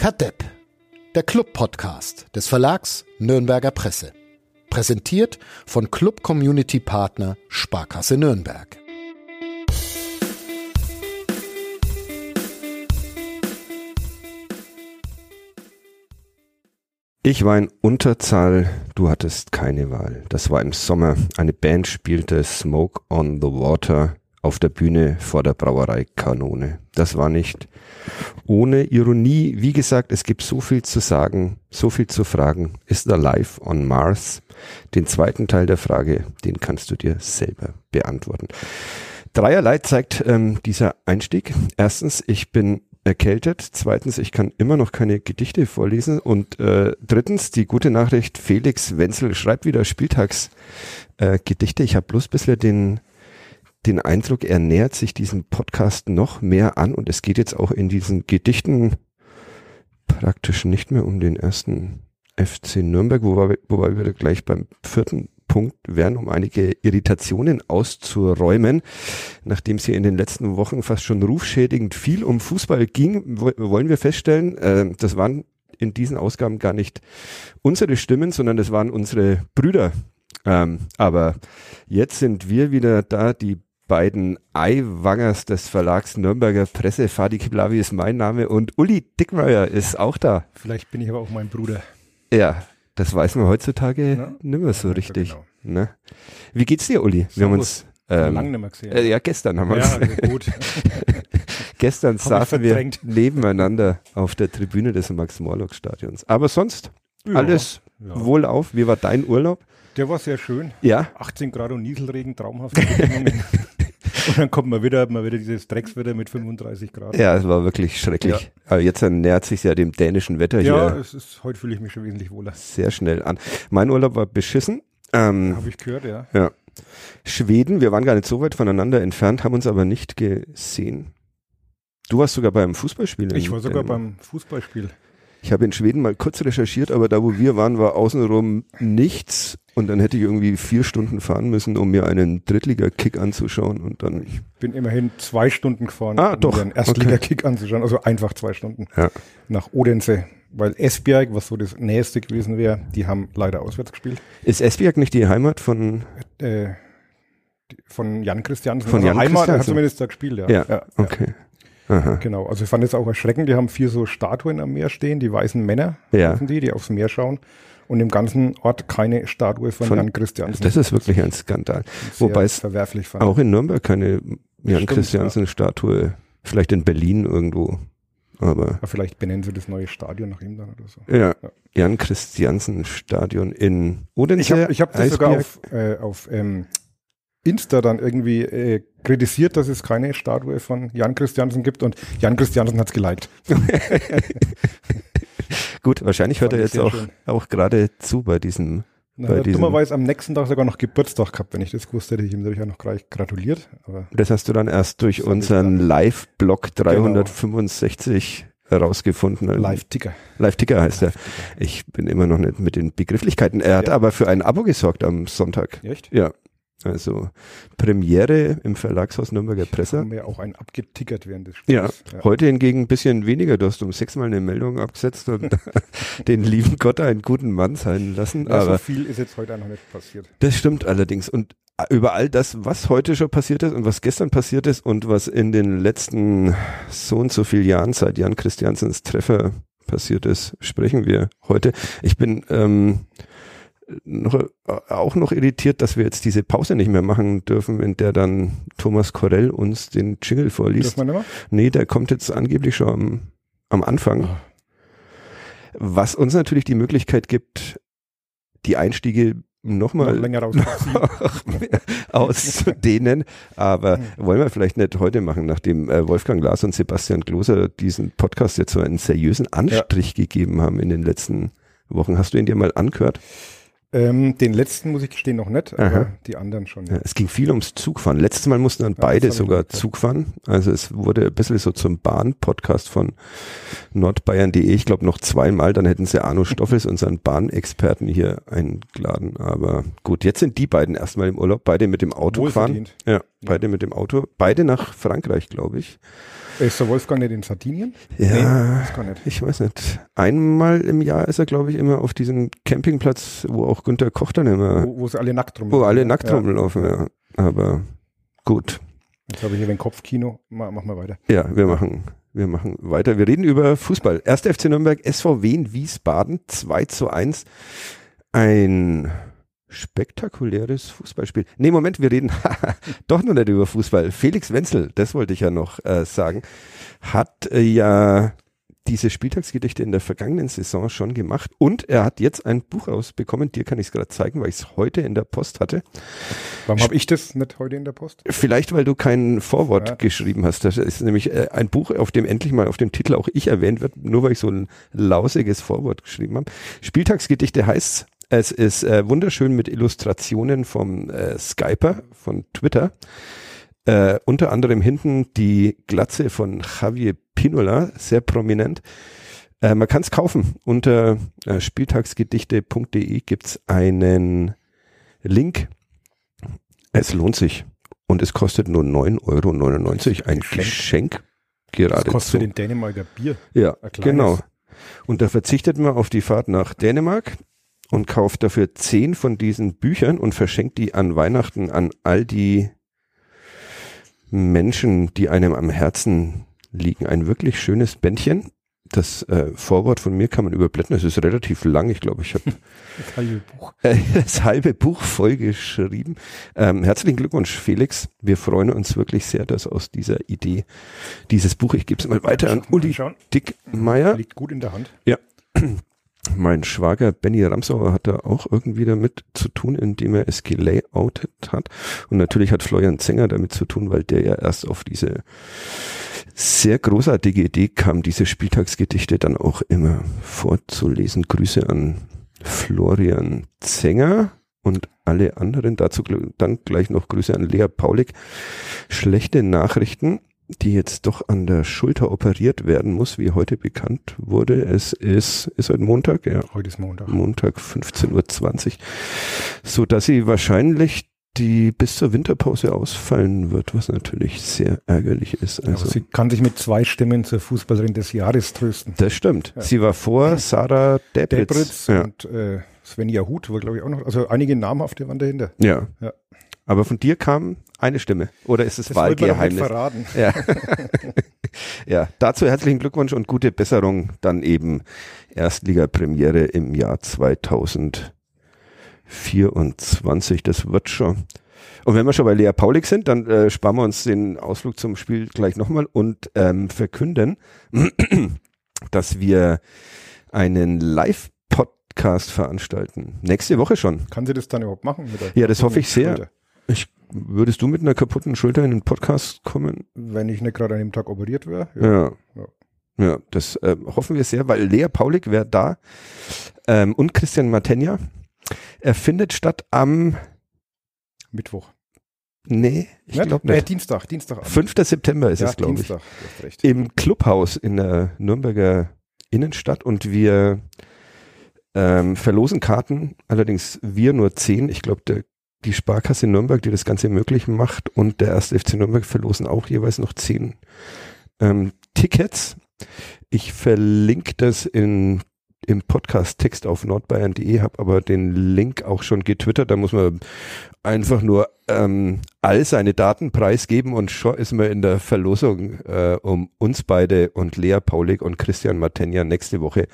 Kadepp, der Club-Podcast des Verlags Nürnberger Presse. Präsentiert von Club-Community-Partner Sparkasse Nürnberg. Ich war in Unterzahl, du hattest keine Wahl. Das war im Sommer. Eine Band spielte Smoke on the Water auf der Bühne vor der Brauerei Kanone. Das war nicht ohne Ironie. Wie gesagt, es gibt so viel zu sagen, so viel zu fragen. Ist er live on Mars? Den zweiten Teil der Frage, den kannst du dir selber beantworten. Dreierlei zeigt ähm, dieser Einstieg. Erstens, ich bin erkältet. Zweitens, ich kann immer noch keine Gedichte vorlesen. Und äh, drittens, die gute Nachricht, Felix Wenzel schreibt wieder Spieltagsgedichte. Äh, ich habe bloß bisher den den Eindruck, er nähert sich diesem Podcast noch mehr an und es geht jetzt auch in diesen Gedichten praktisch nicht mehr um den ersten FC Nürnberg, wobei, wir gleich beim vierten Punkt wären, um einige Irritationen auszuräumen. Nachdem es hier in den letzten Wochen fast schon rufschädigend viel um Fußball ging, wollen wir feststellen, äh, das waren in diesen Ausgaben gar nicht unsere Stimmen, sondern das waren unsere Brüder. Ähm, aber jetzt sind wir wieder da, die beiden Eiwangers des Verlags Nürnberger Presse. Fadi Kiblavi ist mein Name und Uli Dickmeier ist auch da. Vielleicht bin ich aber auch mein Bruder. Ja, das weiß man heutzutage ja? nicht mehr so ja, richtig. Genau. Ne? Wie geht's dir, Uli? Wir haben uns ähm, lange nicht mehr gesehen. Äh, ja, gestern haben wir uns. Ja, gut. gestern saßen wir nebeneinander auf der Tribüne des Max-Morlock-Stadions. Aber sonst ja, alles wohlauf. Wie war dein Urlaub? Der war sehr schön. Ja. 18 Grad und Nieselregen, Bedingungen. und dann kommt mal wieder, mal wieder dieses Dreckswetter mit 35 Grad. Ja, es war wirklich schrecklich. Ja. Aber jetzt nähert sich ja dem dänischen Wetter ja, hier. Ja, es ist, heute fühle ich mich schon wesentlich wohler. Sehr schnell an. Mein Urlaub war beschissen. Ähm, Habe ich gehört, ja. Ja. Schweden, wir waren gar nicht so weit voneinander entfernt, haben uns aber nicht gesehen. Du warst sogar beim Fußballspiel. Ich war sogar beim Fußballspiel. Ich habe in Schweden mal kurz recherchiert, aber da, wo wir waren, war außenrum nichts. Und dann hätte ich irgendwie vier Stunden fahren müssen, um mir einen Drittliga-Kick anzuschauen. Und dann. Ich bin immerhin zwei Stunden gefahren, ah, um doch. mir einen Erstliga-Kick okay. anzuschauen. Also einfach zwei Stunden. Ja. Nach Odense. Weil Esbjerg, was so das Nächste gewesen wäre, die haben leider auswärts gespielt. Ist Esbjerg nicht die Heimat von? Äh, von Jan Christiansen. Von also Jan Heimat Christiansen. hat zumindest da gespielt, ja. Ja, ja okay. Ja. Aha. Genau, also ich fand es auch erschreckend, die haben vier so Statuen am Meer stehen, die weißen Männer, ja. die, die aufs Meer schauen. Und im ganzen Ort keine Statue von, von Jan Christiansen. Das ist wirklich ein Skandal. Wobei es verwerflich fand. auch in Nürnberg keine Jan Christiansen-Statue, ja. vielleicht in Berlin irgendwo. Aber ja, vielleicht benennen sie das neue Stadion nach ihm dann oder so. Ja, ja. Jan Christiansen Stadion in Odense. Ich habe ich hab das sogar auf, äh, auf ähm, Insta dann irgendwie äh, kritisiert, dass es keine Statue von Jan Christiansen gibt und Jan Christiansen hat es geliked. Gut, wahrscheinlich hört er jetzt auch, auch gerade zu bei diesem. Na, bei diesem dummerweise am nächsten Tag sogar noch Geburtstag gehabt. Wenn ich das gewusst hätte, ich ihm natürlich auch noch gleich gratuliert. Aber das hast du dann erst durch unseren Live-Blog 365 genau herausgefunden. Live-Ticker. Live-Ticker heißt Live er. Ich bin immer noch nicht mit den Begrifflichkeiten. Er hat ja. aber für ein Abo gesorgt am Sonntag. Echt? Ja. Also Premiere im Verlagshaus Nürnberger Presse. Haben wir auch einen abgetickert während des Spiels. Ja, ja, heute hingegen ein bisschen weniger. Du hast um sechsmal eine Meldung abgesetzt und den lieben Gott einen guten Mann sein lassen. Ja, aber so viel ist jetzt heute noch nicht passiert. Das stimmt allerdings. Und über all das, was heute schon passiert ist und was gestern passiert ist und was in den letzten so und so vielen Jahren seit Jan Christiansens Treffer passiert ist, sprechen wir heute. Ich bin ähm, noch, äh, auch noch irritiert, dass wir jetzt diese Pause nicht mehr machen dürfen, in der dann Thomas Korell uns den Jingle vorliest. Dürfen wir nicht Nee, der kommt jetzt angeblich schon am, am Anfang. Oh. Was uns natürlich die Möglichkeit gibt, die Einstiege nochmal noch länger auszudehnen. Aber mhm. wollen wir vielleicht nicht heute machen, nachdem äh, Wolfgang Lars und Sebastian Gloser diesen Podcast jetzt so einen seriösen Anstrich ja. gegeben haben in den letzten Wochen. Hast du ihn dir mal angehört? Ähm, den letzten muss ich gestehen noch nicht, aber Aha. die anderen schon. Ja. Ja, es ging viel ums Zugfahren. Letztes Mal mussten dann ja, beide sogar Zug fahren. Also es wurde ein bisschen so zum Bahn-Podcast von nordbayern.de. Ich glaube noch zweimal, dann hätten sie Arno Stoffels, unseren Bahnexperten hier eingeladen. Aber gut, jetzt sind die beiden erstmal im Urlaub, beide mit dem Auto gefahren. Ja, beide mit dem Auto, beide nach Frankreich, glaube ich. Ist der Wolfgang nicht in Sardinien? Ja, nicht. ich weiß nicht. Einmal im Jahr ist er, glaube ich, immer auf diesem Campingplatz, wo auch Günter Koch dann immer, Wo, wo sie alle nackt rumlaufen. wo alle nackt Ja. rumlaufen, ja. Aber gut. Jetzt habe ich hier ein Kopfkino. Ma, mach mal weiter. Ja, wir machen, wir machen weiter. Wir reden über Fußball. 1. FC Nürnberg, SV Wien, Wiesbaden, 2 zu 1. Ein spektakuläres Fußballspiel. Nee, Moment, wir reden doch noch nicht über Fußball. Felix Wenzel, das wollte ich ja noch äh, sagen, hat äh, ja diese Spieltagsgedichte in der vergangenen Saison schon gemacht und er hat jetzt ein Buch rausbekommen, dir kann ich es gerade zeigen, weil ich es heute in der Post hatte. Warum habe ich das nicht heute in der Post? Vielleicht, weil du kein Vorwort Ja. geschrieben hast. Das ist nämlich äh, ein Buch, auf dem endlich mal auf dem Titel auch ich erwähnt wird, nur weil ich so ein lausiges Vorwort geschrieben habe. Spieltagsgedichte heißt es ist äh, wunderschön mit Illustrationen vom äh, Skyper, von Twitter. Äh, unter anderem hinten die Glatze von Javier Pinola, sehr prominent. Äh, man kann es kaufen. Unter äh, spieltagsgedichte.de gibt's einen Link. Es lohnt sich. Und es kostet nur 9,99 Euro. Ein Geschenk. Geschenk. Das Geradezu. kostet in Dänemarker Bier. Ja, genau. Und da verzichtet man auf die Fahrt nach Dänemark und kauft dafür zehn von diesen Büchern und verschenkt die an Weihnachten an all die Menschen, die einem am Herzen liegen. Ein wirklich schönes Bändchen. Das äh, Vorwort von mir kann man überblättern. Es ist relativ lang. Ich glaube, ich habe Das halbe Buch. äh, das halbe Buch voll geschrieben. Ähm, herzlichen Glückwunsch, Felix. Wir freuen uns wirklich sehr, dass aus dieser Idee dieses Buch, ich gebe es mal weiter an Uli. Dickmeier. Liegt gut in der Hand. Mein Schwager Benny Ramsauer hat da auch irgendwie damit zu tun, indem er es gelayoutet hat. Und natürlich hat Florian Zenger damit zu tun, weil der ja erst auf diese sehr großartige Idee kam, diese Spieltagsgedichte dann auch immer vorzulesen. Grüße an Florian Zenger und alle anderen. Dazu dann gleich noch Grüße an Lea Paulik. Schlechte Nachrichten, die jetzt doch an der Schulter operiert werden muss, wie heute bekannt wurde. Es ist, ist heute Montag, ja. Heute ist Montag. Montag 15.20 Uhr, so dass sie wahrscheinlich die bis zur Winterpause ausfallen wird, was natürlich sehr ärgerlich ist. Also, sie kann sich mit zwei Stimmen zur Fußballerin des Jahres trösten. das stimmt. Ja. Sie war vor Sarah Debritz. Debritz Ja. und äh, Svenja Huth war, glaube ich, auch noch. Also einige namhafte waren dahinter. ja. Ja. Aber von dir kam eine Stimme. Oder ist es Das Wahlgeheimnis? verraten. Ja. ja, dazu herzlichen Glückwunsch und gute Besserung. Dann eben Erstligapremiere im Jahr 2024. Das wird schon. Und wenn wir schon bei Lea Paulik sind, dann äh, sparen wir uns den Ausflug zum Spiel gleich nochmal und ähm, verkünden, dass wir einen Live-Podcast veranstalten. Nächste Woche schon. Kann sie das dann überhaupt machen? Mit der Ja, das hoffe ich sehr. Schulter? Ich, würdest du mit einer kaputten Schulter in den Podcast kommen? Wenn ich nicht gerade an dem Tag operiert wäre. Ja. Ja. Ja, das äh, hoffen wir sehr, weil Lea Paulik wäre da ähm, und Christian Matenja. Er findet statt am, Mittwoch. nee, ich Nicht? glaube Äh, nicht. Dienstag, Dienstag. 5. September ist ja, es, glaube ich. Dienstag, hast recht. Im Clubhaus in der Nürnberger Innenstadt und wir ähm, verlosen Karten, allerdings wir nur zehn. Ich glaube, der die Sparkasse Nürnberg, die das Ganze möglich macht und der erste FC Nürnberg verlosen auch jeweils noch zehn ähm, Tickets. Ich verlinke das in, im Podcast-Text auf nordbayern.de, habe aber den Link auch schon getwittert. Da muss man einfach nur ähm, all seine Daten preisgeben und schon ist man in der Verlosung äh, um uns beide und Lea Paulik und Christian Matenja nächste Woche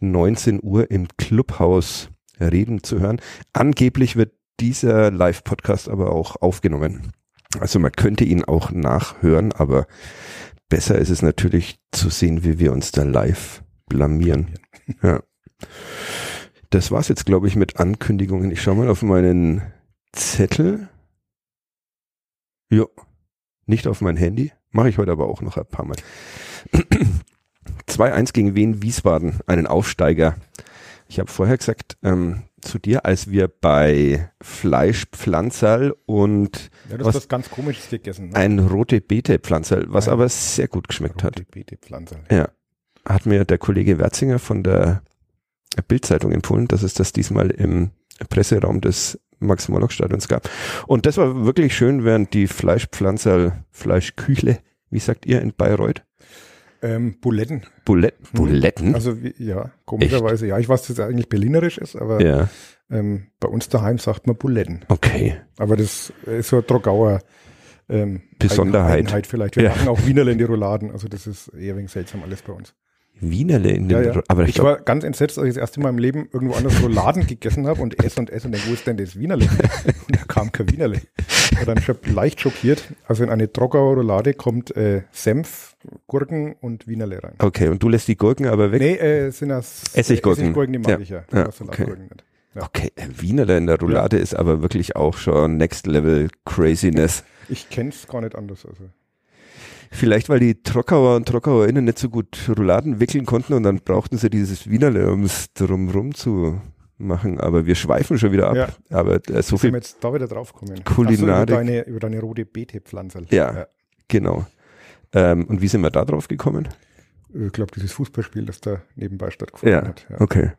19 Uhr im Clubhaus reden zu hören. Angeblich wird dieser Live-Podcast aber auch aufgenommen. Also man könnte ihn auch nachhören, aber besser ist es natürlich zu sehen, wie wir uns da live blamieren. Ja. Das war's jetzt, glaube ich, mit Ankündigungen. Ich schaue mal auf meinen Zettel. Jo. Nicht auf mein Handy. Mache ich heute aber auch noch ein paar Mal. 2-1 gegen Wien Wiesbaden, einen Aufsteiger. Ich habe vorher gesagt ähm, zu dir, als wir bei Fleischpflanzerl und Ja, du was- was ganz komisches gegessen. Ne? ein rote Beete Pflanzerl, was Ja. aber sehr gut geschmeckt hat. Rote Beete Pflanze. Ja. Hat mir der Kollege Werzinger von der Bildzeitung empfohlen, dass es das diesmal im Presseraum des Max-Morlock-Stadions gab. Und das war wirklich schön, während die Fleischpflanzerl, Fleischküchle, wie sagt ihr in Bayreuth? Ähm, Buletten. Buletten? Buletten? Also wie, ja, komischerweise. Ja, ich weiß, dass es eigentlich berlinerisch ist, aber ja, ähm, bei uns daheim sagt man Buletten. okay. Aber das ist so eine Drogauer ähm, Besonderheit. Eigenheit vielleicht. Wir Ja. machen auch Wienerle in die Rouladen. Also das ist eher wegen seltsam alles bei uns. Wienerle in den, Ja, ja. aber ich ich glaube, war ganz entsetzt, als ich das erste Mal im Leben irgendwo anders Rouladen gegessen habe und ess und ess und denke, wo ist denn das Wienerle? Und da kam kein Wienerle. Und dann schon leicht schockiert. Also in eine Droggauer Roulade kommt äh, Senf, Gurken und Wienerle rein. okay, und du lässt die Gurken aber weg? Nee, äh, sind das Essiggurken. Essiggurken, die mag Ja. ich ja. Ja, Salatgurken nicht. Ja. Okay, äh, Wienerle in der Roulade ist aber wirklich auch schon Next Level Craziness. Ich kenne es gar nicht anders. Also. Vielleicht, weil die Trockauer und TrockauerInnen nicht so gut Rouladen wickeln konnten und dann brauchten sie dieses Wienerle, um es drumrum zu machen. Aber wir schweifen schon wieder ab. Ja. Aber äh, so viel, jetzt da wieder drauf kommen? Kulinarik. So, über, deine, über deine rote Beete-Pflanze. Ja. genau. Ähm, und wie sind wir da drauf gekommen? Ich glaube, dieses Fußballspiel, das da nebenbei stattgefunden Ja, hat. Ja. okay.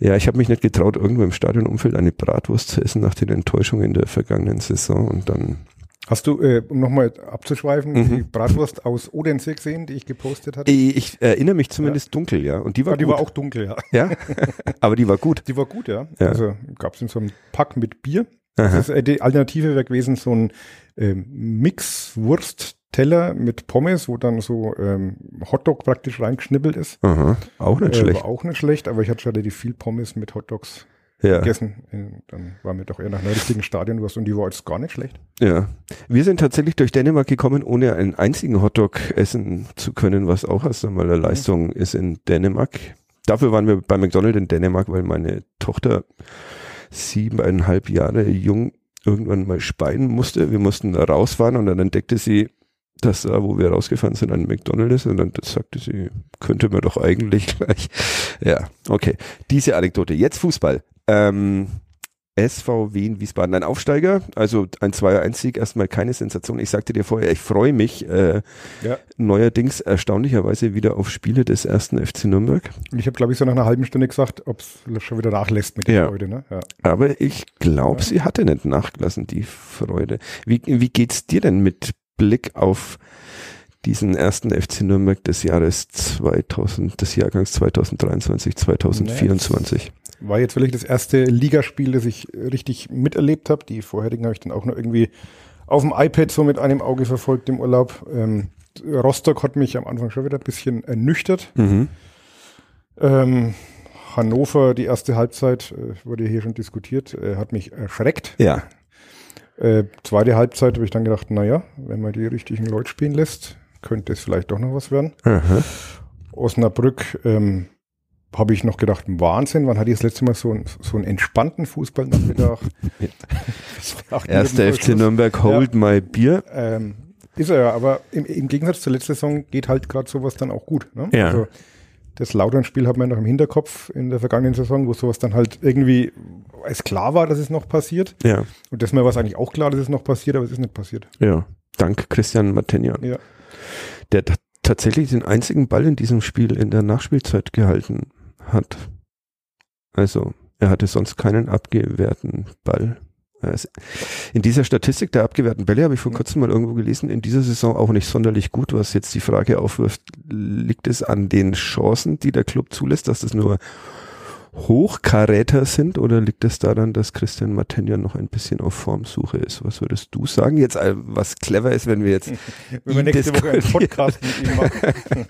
Ja, ich habe mich nicht getraut, irgendwo im Stadionumfeld eine Bratwurst zu essen nach den Enttäuschungen der vergangenen Saison und dann Hast du, äh, um nochmal abzuschweifen, Mhm. die Bratwurst aus Odense gesehen, die ich gepostet hatte? Ich, ich erinnere mich zumindest dunkel, ja. Und die war Ah, die gut. war auch dunkel, ja. ja, aber die war gut. Die war gut, ja. Ja. Also gab es in so einem Pack mit Bier. Aha. Das ist, äh, die Alternative wäre gewesen so ein ähm, Mix-Wurst-Teller mit Pommes, wo dann so ähm, Hotdog praktisch reingeschnippelt ist. Aha. Auch nicht Äh, schlecht. War auch nicht schlecht, aber ich hatte schon relativ viel Pommes mit Hotdogs Ja, gegessen. Dann waren wir doch eher nach einer richtigen Stadionwurst und die war jetzt gar nicht schlecht. ja. Wir sind tatsächlich durch Dänemark gekommen, ohne einen einzigen Hotdog essen zu können, was auch erst einmal eine Leistung ist in Dänemark. Dafür waren wir bei McDonald's in Dänemark, weil meine Tochter siebeneinhalb Jahre jung irgendwann mal speien musste. Wir mussten da rausfahren und dann entdeckte sie, dass da, wo wir rausgefahren sind, ein McDonald's ist und dann sagte sie, könnte man doch eigentlich gleich. Ja, okay. Diese Anekdote. Jetzt Fußball. Ähm, SV Wien Wiesbaden, ein Aufsteiger, also ein 2-1-Sieg, erstmal keine Sensation. Ich sagte dir vorher, ich freue mich äh, Ja. neuerdings erstaunlicherweise wieder auf Spiele des ersten FC Nürnberg. Ich habe, glaube ich, so nach einer halben Stunde gesagt, ob es schon wieder nachlässt mit der Ja. Freude. Ne? Ja. Aber ich glaube, sie hatte nicht nachgelassen, die Freude. Wie, wie geht's dir denn mit Blick auf diesen ersten FC Nürnberg des Jahres 2000, des Jahrgangs 2023, 2024? War jetzt wirklich das erste Ligaspiel, das ich richtig miterlebt habe. Die vorherigen habe ich dann auch noch irgendwie auf dem iPad so mit einem Auge verfolgt im Urlaub. Ähm, Rostock hat mich am Anfang schon wieder ein bisschen ernüchtert. Mhm. Ähm, Hannover, die erste Halbzeit, äh, wurde hier schon diskutiert, äh, hat mich erschreckt. Ja, Äh, zweite Halbzeit habe ich dann gedacht, naja, wenn man die richtigen Leute spielen lässt, könnte es vielleicht doch noch was werden. Aha. Osnabrück ähm, habe ich noch gedacht, Wahnsinn, wann hatte ich das letzte Mal so, einen- so einen entspannten Fußballnachmittag? Erster FC. Nürnberg, hold my beer. Ähm, ist er ja, aber im, im Gegensatz zur letzten Saison geht halt gerade sowas dann auch gut. Ne? Ja. Also das Lautern-Spiel hat man noch im Hinterkopf in der vergangenen Saison, wo sowas dann halt irgendwie es klar war, dass es noch passiert. Ja, Und das Mal war es eigentlich auch klar, dass es noch passiert, aber es ist nicht passiert. ja. Dank Christian Matenja. Ja. der tatsächlich den einzigen Ball in diesem Spiel in der Nachspielzeit gehalten hat. Also, er hatte sonst keinen abgewehrten Ball. Ist- In dieser Statistik der abgewehrten Bälle habe ich vor kurzem mal irgendwo gelesen, in dieser Saison auch nicht sonderlich gut, was jetzt die Frage aufwirft, liegt es an den Chancen, die der Club zulässt, dass das nur Hochkaräter sind oder liegt es daran, dass Christian Matenja noch ein bisschen auf Formsuche ist? Was würdest du sagen? Jetzt, äh, was clever ist, wenn wir jetzt Wenn wir nächste Woche einen. Podcast mit ihm machen.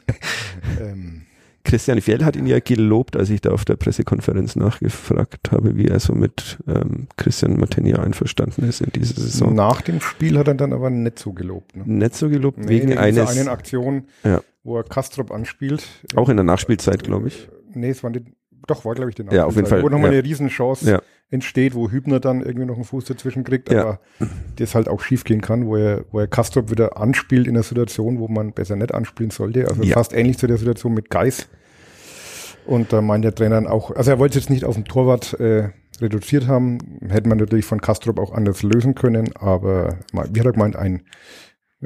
ähm, Christian Fjell hat ihn ja gelobt, als ich da auf der Pressekonferenz nachgefragt habe, wie er so mit ähm, Christian Matenja einverstanden ist in dieser Saison. Nach dem Spiel hat er dann aber nicht so gelobt. Ne? Nicht so gelobt, Nee, wegen dieser eines, einen Aktion, Ja. wo er Kastrop anspielt. auch in der Nachspielzeit, glaube ich. Nee, es war nicht, doch, war glaube ich die Ja, auf jeden Fall, Wo nochmal ja. eine Riesenchance Ja. entsteht, wo Hübner dann irgendwie noch einen Fuß dazwischen kriegt, Ja. aber das halt auch schief gehen kann, wo er, wo er Kastrop wieder anspielt in einer Situation, wo man besser nicht anspielen sollte. Also Ja. fast ähnlich zu der Situation mit Geis. Und da meint der Trainer dann auch, also er wollte es jetzt nicht auf den Torwart äh, reduziert haben, hätte man natürlich von Kastrop auch anders lösen können, aber wie hat er gemeint, ein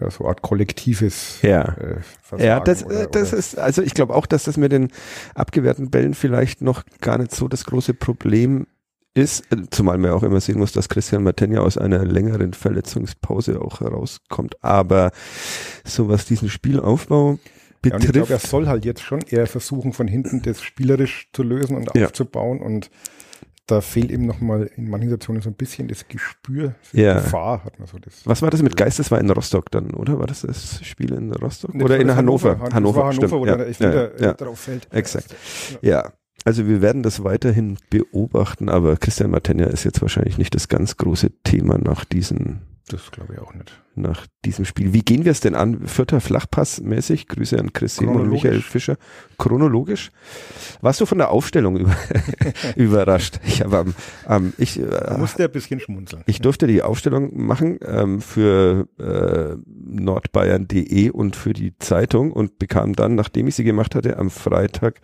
ja, so eine Art kollektives Ja. äh, Versagen Ja, das, oder- äh, das oder- ist, also ich glaube auch, dass das mit den abgewehrten Bällen vielleicht noch gar nicht so das große Problem ist, zumal man ja auch immer sehen muss, dass Christian Matenja aus einer längeren Verletzungspause auch herauskommt. Aber so was diesen Spielaufbau Ja, und ich glaube, er betrifft. soll halt jetzt schon eher versuchen, von hinten das spielerisch zu lösen und Ja. aufzubauen. Und da fehlt ihm nochmal in manchen Situationen so ein bisschen das Gespür für Ja. Gefahr, hat man so das. Was war das mit Geist? Das war in Rostock dann, oder? War das das Spiel in Rostock? Nee, Oder in Hannover? Han- Hannover, das war stimmt. Hannover, wo ja. der Elfmeter ja, ja. drauf fällt. Exakt. ja, also wir werden das weiterhin beobachten, aber Christian Martenja ist jetzt wahrscheinlich nicht das ganz große Thema nach diesen Das glaube ich auch nicht. Nach diesem Spiel. Wie gehen wir es denn an? Vierter Flachpass mäßig? Grüße an Chris Simon und. Michael Fischer. Chronologisch. Warst du von der Aufstellung über, überrascht? Ich habe am, am ich, äh, musste ein bisschen schmunzeln. ich durfte die Aufstellung machen ähm, für äh, nordbayern.de und für die Zeitung und bekam dann, nachdem ich sie gemacht hatte, am Freitag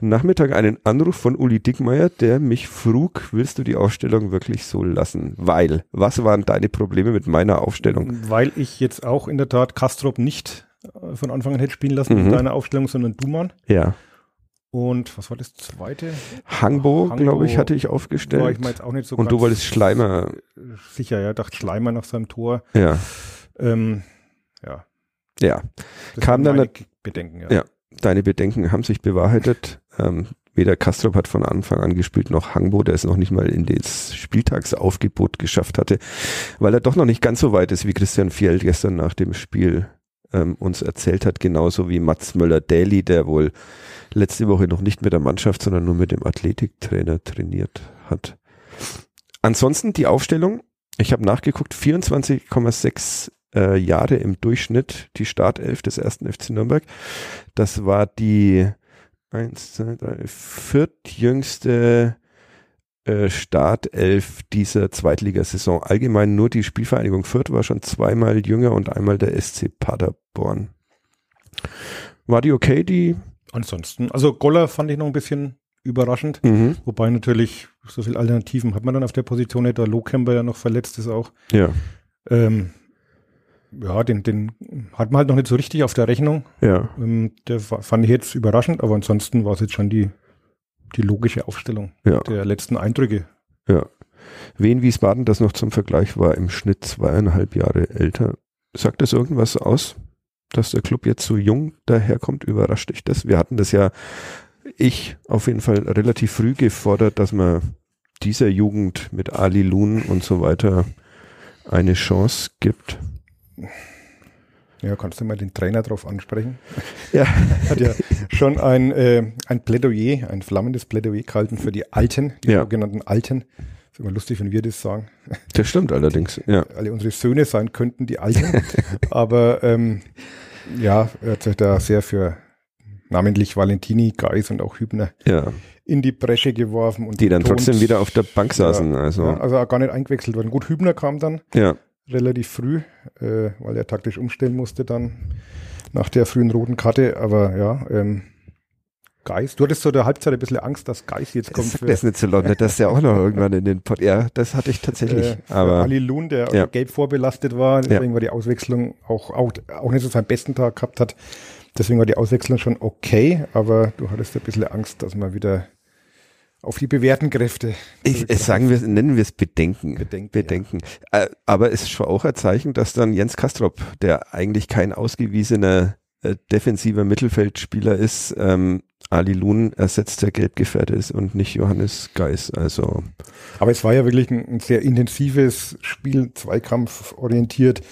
Nachmittag einen Anruf von Uli Dickmeier, der mich frug, willst du die Aufstellung wirklich so lassen? Weil, was waren deine Probleme mit meiner Aufstellung? Weil ich jetzt auch in der Tat Kastrop nicht äh, von Anfang an hätte spielen lassen Mhm. in deiner Aufstellung, sondern Duman. Ja, Und was war das zweite? Hangbo, Hangbo glaube ich, hatte ich War ich aufgestellt. mir jetzt auch nicht so und du wolltest Schleimer, Sicher, ja, dachte Schleimer nach seinem Tor. ja, Ähm, ja. ja. Das Kam dann Bedenken, ja. Ja. Deine Bedenken haben sich bewahrheitet. Ähm, weder Kastrop hat von Anfang an gespielt, noch Hangbo, der es noch nicht mal in das Spieltagsaufgebot geschafft hatte, weil er doch noch nicht ganz so weit ist, wie Christian Fjell gestern nach dem Spiel ähm, uns erzählt hat, genauso wie Mats Möller-Daly, der wohl letzte Woche noch nicht mit der Mannschaft, sondern nur mit dem Athletiktrainer trainiert hat. Ansonsten die Aufstellung, ich habe nachgeguckt, 24,6 äh, Jahre im Durchschnitt die Startelf des ersten FC Nürnberg. Das war die eins, zwei, drei, viertjüngste äh, Startelf dieser Zweitligasaison. Allgemein nur die Spielvereinigung Fürth war schon zweimal jünger und einmal der SC Paderborn. War die okay, die? Ansonsten, also Goller fand ich noch ein bisschen überraschend. Mhm. Wobei natürlich so viele Alternativen hat man dann auf der Position nicht, da Lohkemper ja noch verletzt ist auch. Ja, Ähm, ja, den, den hat man halt noch nicht so richtig auf der Rechnung. ja. Ähm, der fa- fand ich jetzt überraschend, aber ansonsten war es jetzt schon die, die logische Aufstellung Ja. der letzten Eindrücke. Ja. Wien Wiesbaden, das noch zum Vergleich war, im Schnitt zweieinhalb Jahre älter. Sagt das irgendwas aus, dass der Club jetzt so jung daherkommt? Überrascht dich das? Wir hatten das ja, ich auf jeden Fall relativ früh gefordert, dass man dieser Jugend mit Ali Lun und so weiter eine Chance gibt. Ja, kannst du mal den Trainer drauf ansprechen? Ja. Hat ja schon ein, äh, ein Plädoyer, ein flammendes Plädoyer gehalten für die Alten, die Ja. sogenannten Alten. Ist immer lustig, wenn wir das sagen. Das stimmt allerdings, ja. Alle unsere Söhne sein könnten die Alten. Aber ähm, ja, er hat sich da sehr für namentlich Valentini, Geis und auch Hübner Ja. in die Bresche geworfen. Und Die dann betont- trotzdem wieder auf der Bank saßen, Ja, also. ja, also gar nicht eingewechselt worden. Gut, Hübner kam dann Ja. Relativ früh, äh, weil er taktisch umstellen musste dann nach der frühen roten Karte. Aber ja, ähm, Geis, du hattest so der Halbzeit ein bisschen Angst, dass Geis jetzt kommt das nicht so laut, nicht, dass der auch noch irgendwann in den Pod. Ja, das hatte ich tatsächlich. äh, aber Ali Lun, der Ja. gelb vorbelastet war. Deswegen war die Auswechslung auch, auch, auch nicht so seinen besten Tag gehabt hat. Deswegen war die Auswechslung schon okay, aber du hattest ein bisschen Angst, dass man wieder auf die bewährten Kräfte Ich, es sagen wir, nennen wir es Bedenken. Bedenken, Bedenken. Äh, aber es ist schon auch ein Zeichen, dass dann Jens Kastrop, der eigentlich kein ausgewiesener äh, defensiver Mittelfeldspieler ist, ähm, Ali Lun ersetzt, der gelb gefährdet ist und nicht Johannes Geis. Also Aber es war ja wirklich ein, ein sehr intensives Spiel, zweikampforientiert,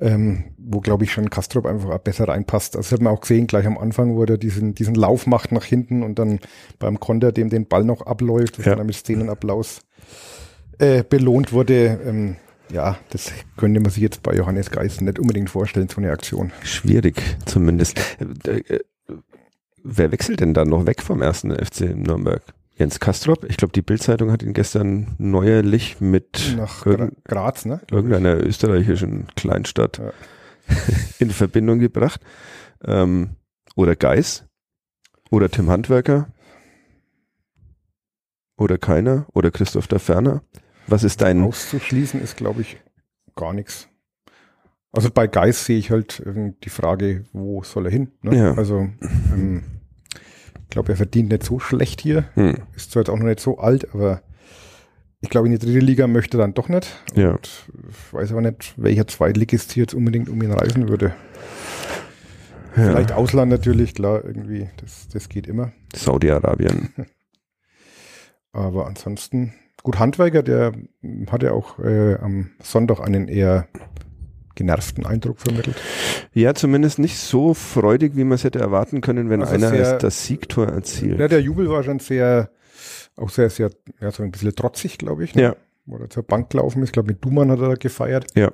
ähm, wo, glaube ich, schon Kastrop einfach besser reinpasst. Das hat man auch gesehen, gleich am Anfang, wo er diesen, diesen Lauf macht nach hinten und dann beim Konter dem den Ball noch abläuft, das Ja. dann mit Szenenapplaus äh, belohnt wurde. Ähm, ja, das könnte man sich jetzt bei Johannes Geis nicht unbedingt vorstellen, so eine Aktion. schwierig zumindest. Äh, äh, wer wechselt denn da noch weg vom ersten FC Nürnberg? Jens Kastrop? Ich glaube, die Bildzeitung hat ihn gestern neuerlich mit Nach Graz, ne? irgendeiner österreichischen Kleinstadt Ja. in Verbindung gebracht. Ähm, oder Geis. Oder Tim Handwerker. Oder keiner. Oder Christoph der Ferner. Was ist dein... Auszuschließen ist, glaube ich, gar nichts. Also bei Geis sehe ich halt ähm, die Frage, wo soll er hin? Ne? Ja. Also ähm, ich glaube, er verdient nicht so schlecht hier. Hm, Ist zwar jetzt auch noch nicht so alt, aber ich glaube, in die dritte Liga möchte dann doch nicht. Ja. Und ich weiß aber nicht, welcher Zweitligist hier jetzt unbedingt um ihn reisen würde. Vielleicht Ausland natürlich, klar, irgendwie, das, das geht immer. Saudi-Arabien. Aber ansonsten, gut, Handwerker, der hatte auch äh, am Sonntag einen eher genervten Eindruck vermittelt. Ja, zumindest nicht so freudig, wie man es hätte erwarten können, wenn Also einer sehr- das Siegtor erzielt. Ja, der Jubel war schon sehr, auch sehr, sehr, ja, so ein bisschen trotzig, glaube ich. Ne? Ja. Wo er zur Bank gelaufen ist. Ich glaube, mit Duman hat er da gefeiert. Ja.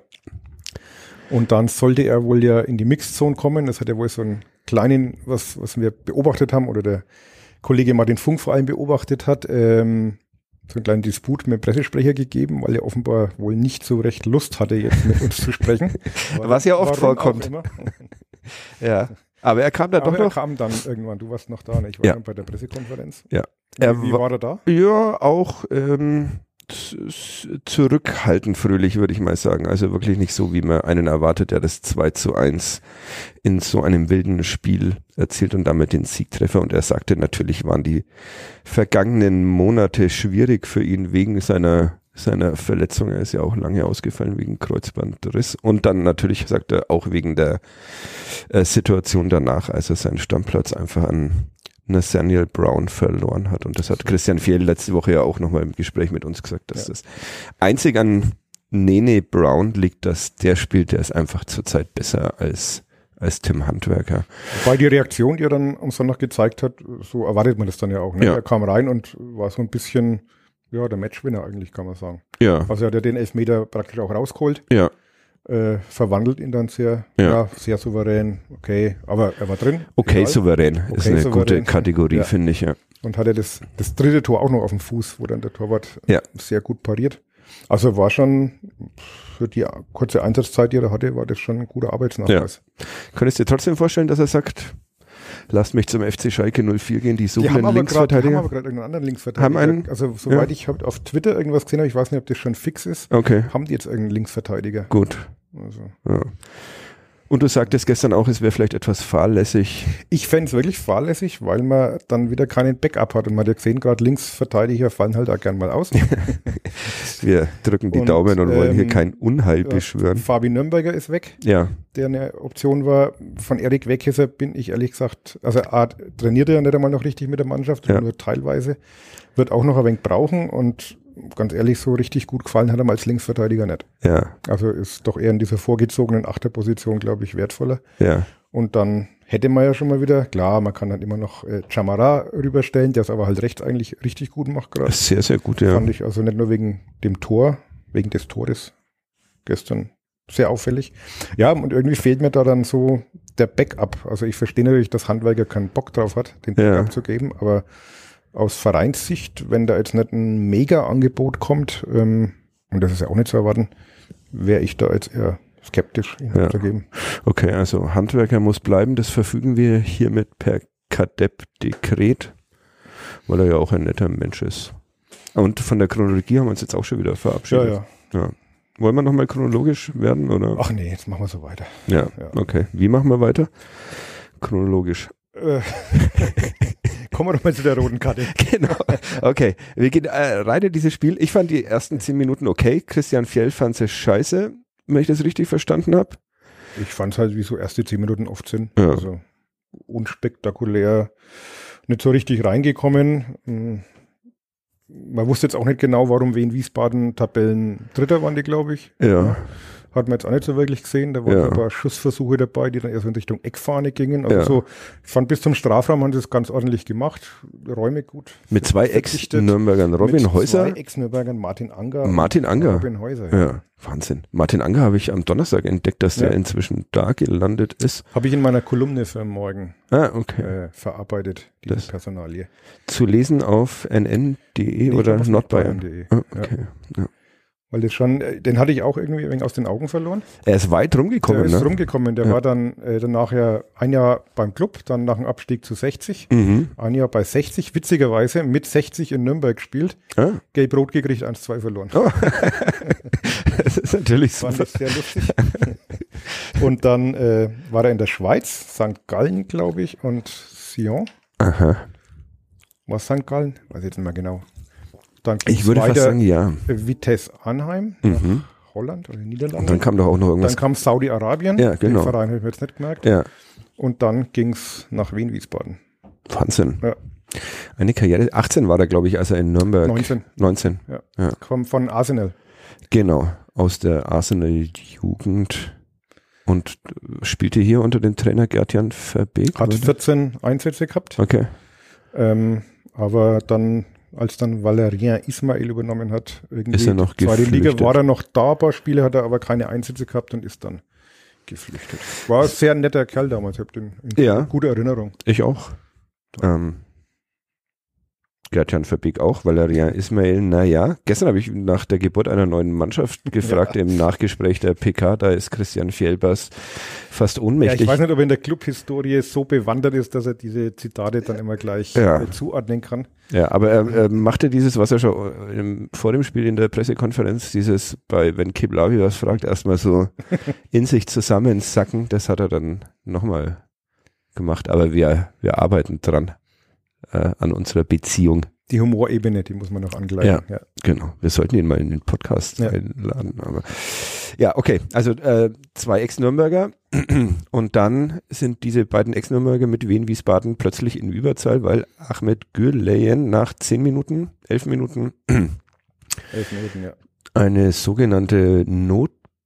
Und dann sollte er wohl ja in die Mixzone kommen. Das hat er wohl so einen kleinen, was, was wir beobachtet haben, oder der Kollege Martin Funk vor allem beobachtet hat, ähm, so einen kleinen Disput mit dem Pressesprecher gegeben, weil er offenbar wohl nicht so recht Lust hatte, jetzt mit uns zu sprechen. Was ja oft vorkommt. Ja. Aber er kam da Aber doch er noch. kam dann irgendwann, du warst noch da, ne? ich war Ja. bei der Pressekonferenz. Ja. Wie, Er wie wa- war er da? Ja, auch ähm, zurückhaltend fröhlich, würde ich mal sagen. Also wirklich nicht so, wie man einen erwartet, der das 2 zu 1 in so einem wilden Spiel erzielt und damit den Siegtreffer. Und er sagte, natürlich waren die vergangenen Monate schwierig für ihn wegen seiner seiner Verletzung. Er ist ja auch lange ausgefallen wegen Kreuzbandriss. Und dann natürlich, sagt er, auch wegen der äh, Situation danach, als er seinen Stammplatz einfach an Nathaniel Brown verloren hat. Und das hat Christian Fjell letzte Woche ja auch nochmal im Gespräch mit uns gesagt, dass Ja. das einzig an Nene Brown liegt, dass der spielt, der ist einfach zurzeit besser als, als Tim Handwerker. Wobei die Reaktion, die er dann am Sonntag gezeigt hat, so erwartet man das dann ja auch. Ne? Ja. Er kam rein und war so ein bisschen, ja, der Matchwinner eigentlich, kann man sagen. Ja, Also er hat ja den Elfmeter praktisch auch rausgeholt, ja, äh, verwandelt ihn dann sehr, Ja. ja. sehr souverän, okay, aber er war drin. okay, Egal. souverän. ist Okay, eine souverän. gute Kategorie, Ja. finde ich, ja. Und hatte das, das dritte Tor auch noch auf dem Fuß, wo dann der Torwart Ja. sehr gut pariert. Also war schon, für die kurze Einsatzzeit, die er hatte, war das schon ein guter Arbeitsnachweis. Könntest du dir trotzdem vorstellen, dass er sagt, lasst mich zum FC Schalke 04 gehen, die Die suchen haben einen aber gerade haben Linksverteidiger? aber gerade irgendeinen anderen Linksverteidiger. Haben einen- also soweit ja. ich hab auf Twitter irgendwas gesehen habe, ich weiß nicht, ob das schon fix ist, Okay, haben die jetzt irgendeinen Linksverteidiger. gut. Also Ja. Und du sagtest gestern auch, es wäre vielleicht etwas fahrlässig. ich fände es wirklich fahrlässig, weil man dann wieder keinen Backup hat. Und man hat ja gesehen, gerade Linksverteidiger fallen halt auch gern mal aus. Wir drücken die Und, Daumen und wollen hier ähm, kein Unheil beschwören. Fabi Nürnberger ist weg, Ja, der eine Option war. Von Erik Weghesser bin ich ehrlich gesagt, also A, trainiert er ja nicht einmal noch richtig mit der Mannschaft, Ja. nur teilweise. Wird auch noch ein wenig brauchen und ganz ehrlich, so richtig gut gefallen hat er mal als Linksverteidiger nicht. ja, Also ist doch eher in dieser vorgezogenen Achterposition, glaube ich, wertvoller. ja. Und dann hätte man ja schon mal wieder, klar, man kann dann immer noch äh, Chamara rüberstellen, der es aber halt rechts eigentlich richtig gut macht gerade. Sehr, sehr gut, ja. Fand ich also nicht nur wegen dem Tor, wegen des Tores gestern sehr auffällig. Ja, und irgendwie fehlt mir da dann so der Backup. Also ich verstehe natürlich, dass Handwerker keinen Bock drauf hat, den Ja. Backup zu geben, aber aus Vereinssicht, wenn da jetzt nicht ein Mega-Angebot kommt, ähm, und das ist ja auch nicht zu erwarten, wäre ich da jetzt eher skeptisch, ihn Ja. zu geben. Okay, also Handwerker muss bleiben, das verfügen wir hiermit per Kadepp-Dekret, weil er ja auch ein netter Mensch ist. Und von der Chronologie haben wir uns jetzt auch schon wieder Ja, verabschiedet. ja. Wollen wir nochmal chronologisch werden, oder? Ach nee, jetzt machen wir so weiter. ja, ja. okay. Wie machen wir weiter? Chronologisch. Äh, kommen wir doch mal zu der roten Karte. Genau. Okay, wir gehen äh, rein in dieses Spiel. Ich fand die ersten zehn Minuten okay. Christian Fjell fand es scheiße, wenn ich das richtig verstanden habe. Ich fand es halt, wie so erste zehn Minuten oft sind. Ja. Also unspektakulär, nicht so richtig reingekommen. Hm. Man wusste jetzt auch nicht genau, warum Wien Wiesbaden Tabellen Dritter waren die, glaube ich. Ja. Hat man jetzt auch nicht so wirklich gesehen. Da waren Ja. ein paar Schussversuche dabei, die dann eher so in Richtung Eckfahne gingen. Also Ja. so, ich fand bis zum Strafraum haben sie es ganz ordentlich gemacht. Räume gut. Mit zwei. Ex-Nürnbergern. Robin Mit Häuser, Zwei Ex-Nürnbergern, Martin Anger. Martin Anger. Robin Häuser. Ja, Wahnsinn. Martin Anger habe ich am Donnerstag entdeckt, dass der Ja. inzwischen da gelandet ist. Habe ich in meiner Kolumne für morgen Ah, okay. äh, verarbeitet, diese Das- Personalie. Zu lesen auf nn.de Nee, oder nordbayern.de. Ah, Ja. okay. Ja. Weil das schon, äh, den hatte ich auch irgendwie ein wenig aus den Augen verloren. Er ist weit rumgekommen, der ist ne? rumgekommen. Der Ja. war dann äh, danach ja ein Jahr beim Club, dann nach dem Abstieg zu 60. Mhm. Ein Jahr bei 60, witzigerweise mit 60 in Nürnberg gespielt. Ah. Gelb Rot gekriegt, 1-2 verloren. Oh. das ist natürlich Fand super. ich sehr lustig. und dann äh, war er in der Schweiz, St. Gallen, glaube ich, und Sion. Aha. War St. Gallen? Weiß ich jetzt nicht mehr genau. Dann Ich würde fast sagen, ja. äh, Vitesse Arnheim, Mhm. Holland oder Niederlande. Und dann kam doch auch noch Dann irgendwas. kam Saudi-Arabien. Ja, genau. Den Verein habe ich mir jetzt nicht gemerkt. Ja, und dann ging's nach Wien-Wiesbaden. Wahnsinn. Ja. Eine Karriere, 18 war er, glaube ich, als er in Nürnberg. 19. 19. Ja. Ja. Kam von Arsenal. Genau, aus der Arsenal-Jugend und spielte hier unter dem Trainer Gerd-Jan Verbeek. Hat oder? 14 Einsätze gehabt. Okay. Ähm, aber dann, als dann Valerien Ismail übernommen hat, irgendwie Ist er noch zweite Liga geflüchtet. war er noch da, ein paar Spiele hat er aber keine Einsätze gehabt und ist dann geflüchtet. War ein sehr netter Kerl damals, ich habe den in Ja. gute Erinnerung. Ich auch. Ähm, Gerd-Jan Verbeek auch, Valerian Ismail, naja. Gestern habe ich nach der Geburt einer neuen Mannschaft gefragt im Nachgespräch der PK, da ist Christian Fjellbers fast Ja, ohnmächtig. ich weiß nicht, ob er in der Clubhistorie so bewandert ist, dass er diese Zitate dann immer gleich Ja. zuordnen kann. Ja, aber er, er machte dieses, was er schon im, vor dem Spiel in der Pressekonferenz, dieses bei, wenn Kiblavi was fragt, erstmal so in sich zusammensacken, das hat er dann nochmal gemacht. Aber wir, wir arbeiten dran äh, an unserer Beziehung. Die Humorebene, die muss man noch angleichen. Ja. Genau. Wir sollten ihn mal in den Podcast Ja. einladen. Aber ja, okay. Also äh, zwei Ex-Nürnberger und dann sind diese beiden Ex-Nürnberger mit Wien Wiesbaden plötzlich in Überzahl, weil Ahmed Gürleyen nach zehn Minuten, elf Minuten Elf Minuten, ja. eine sogenannte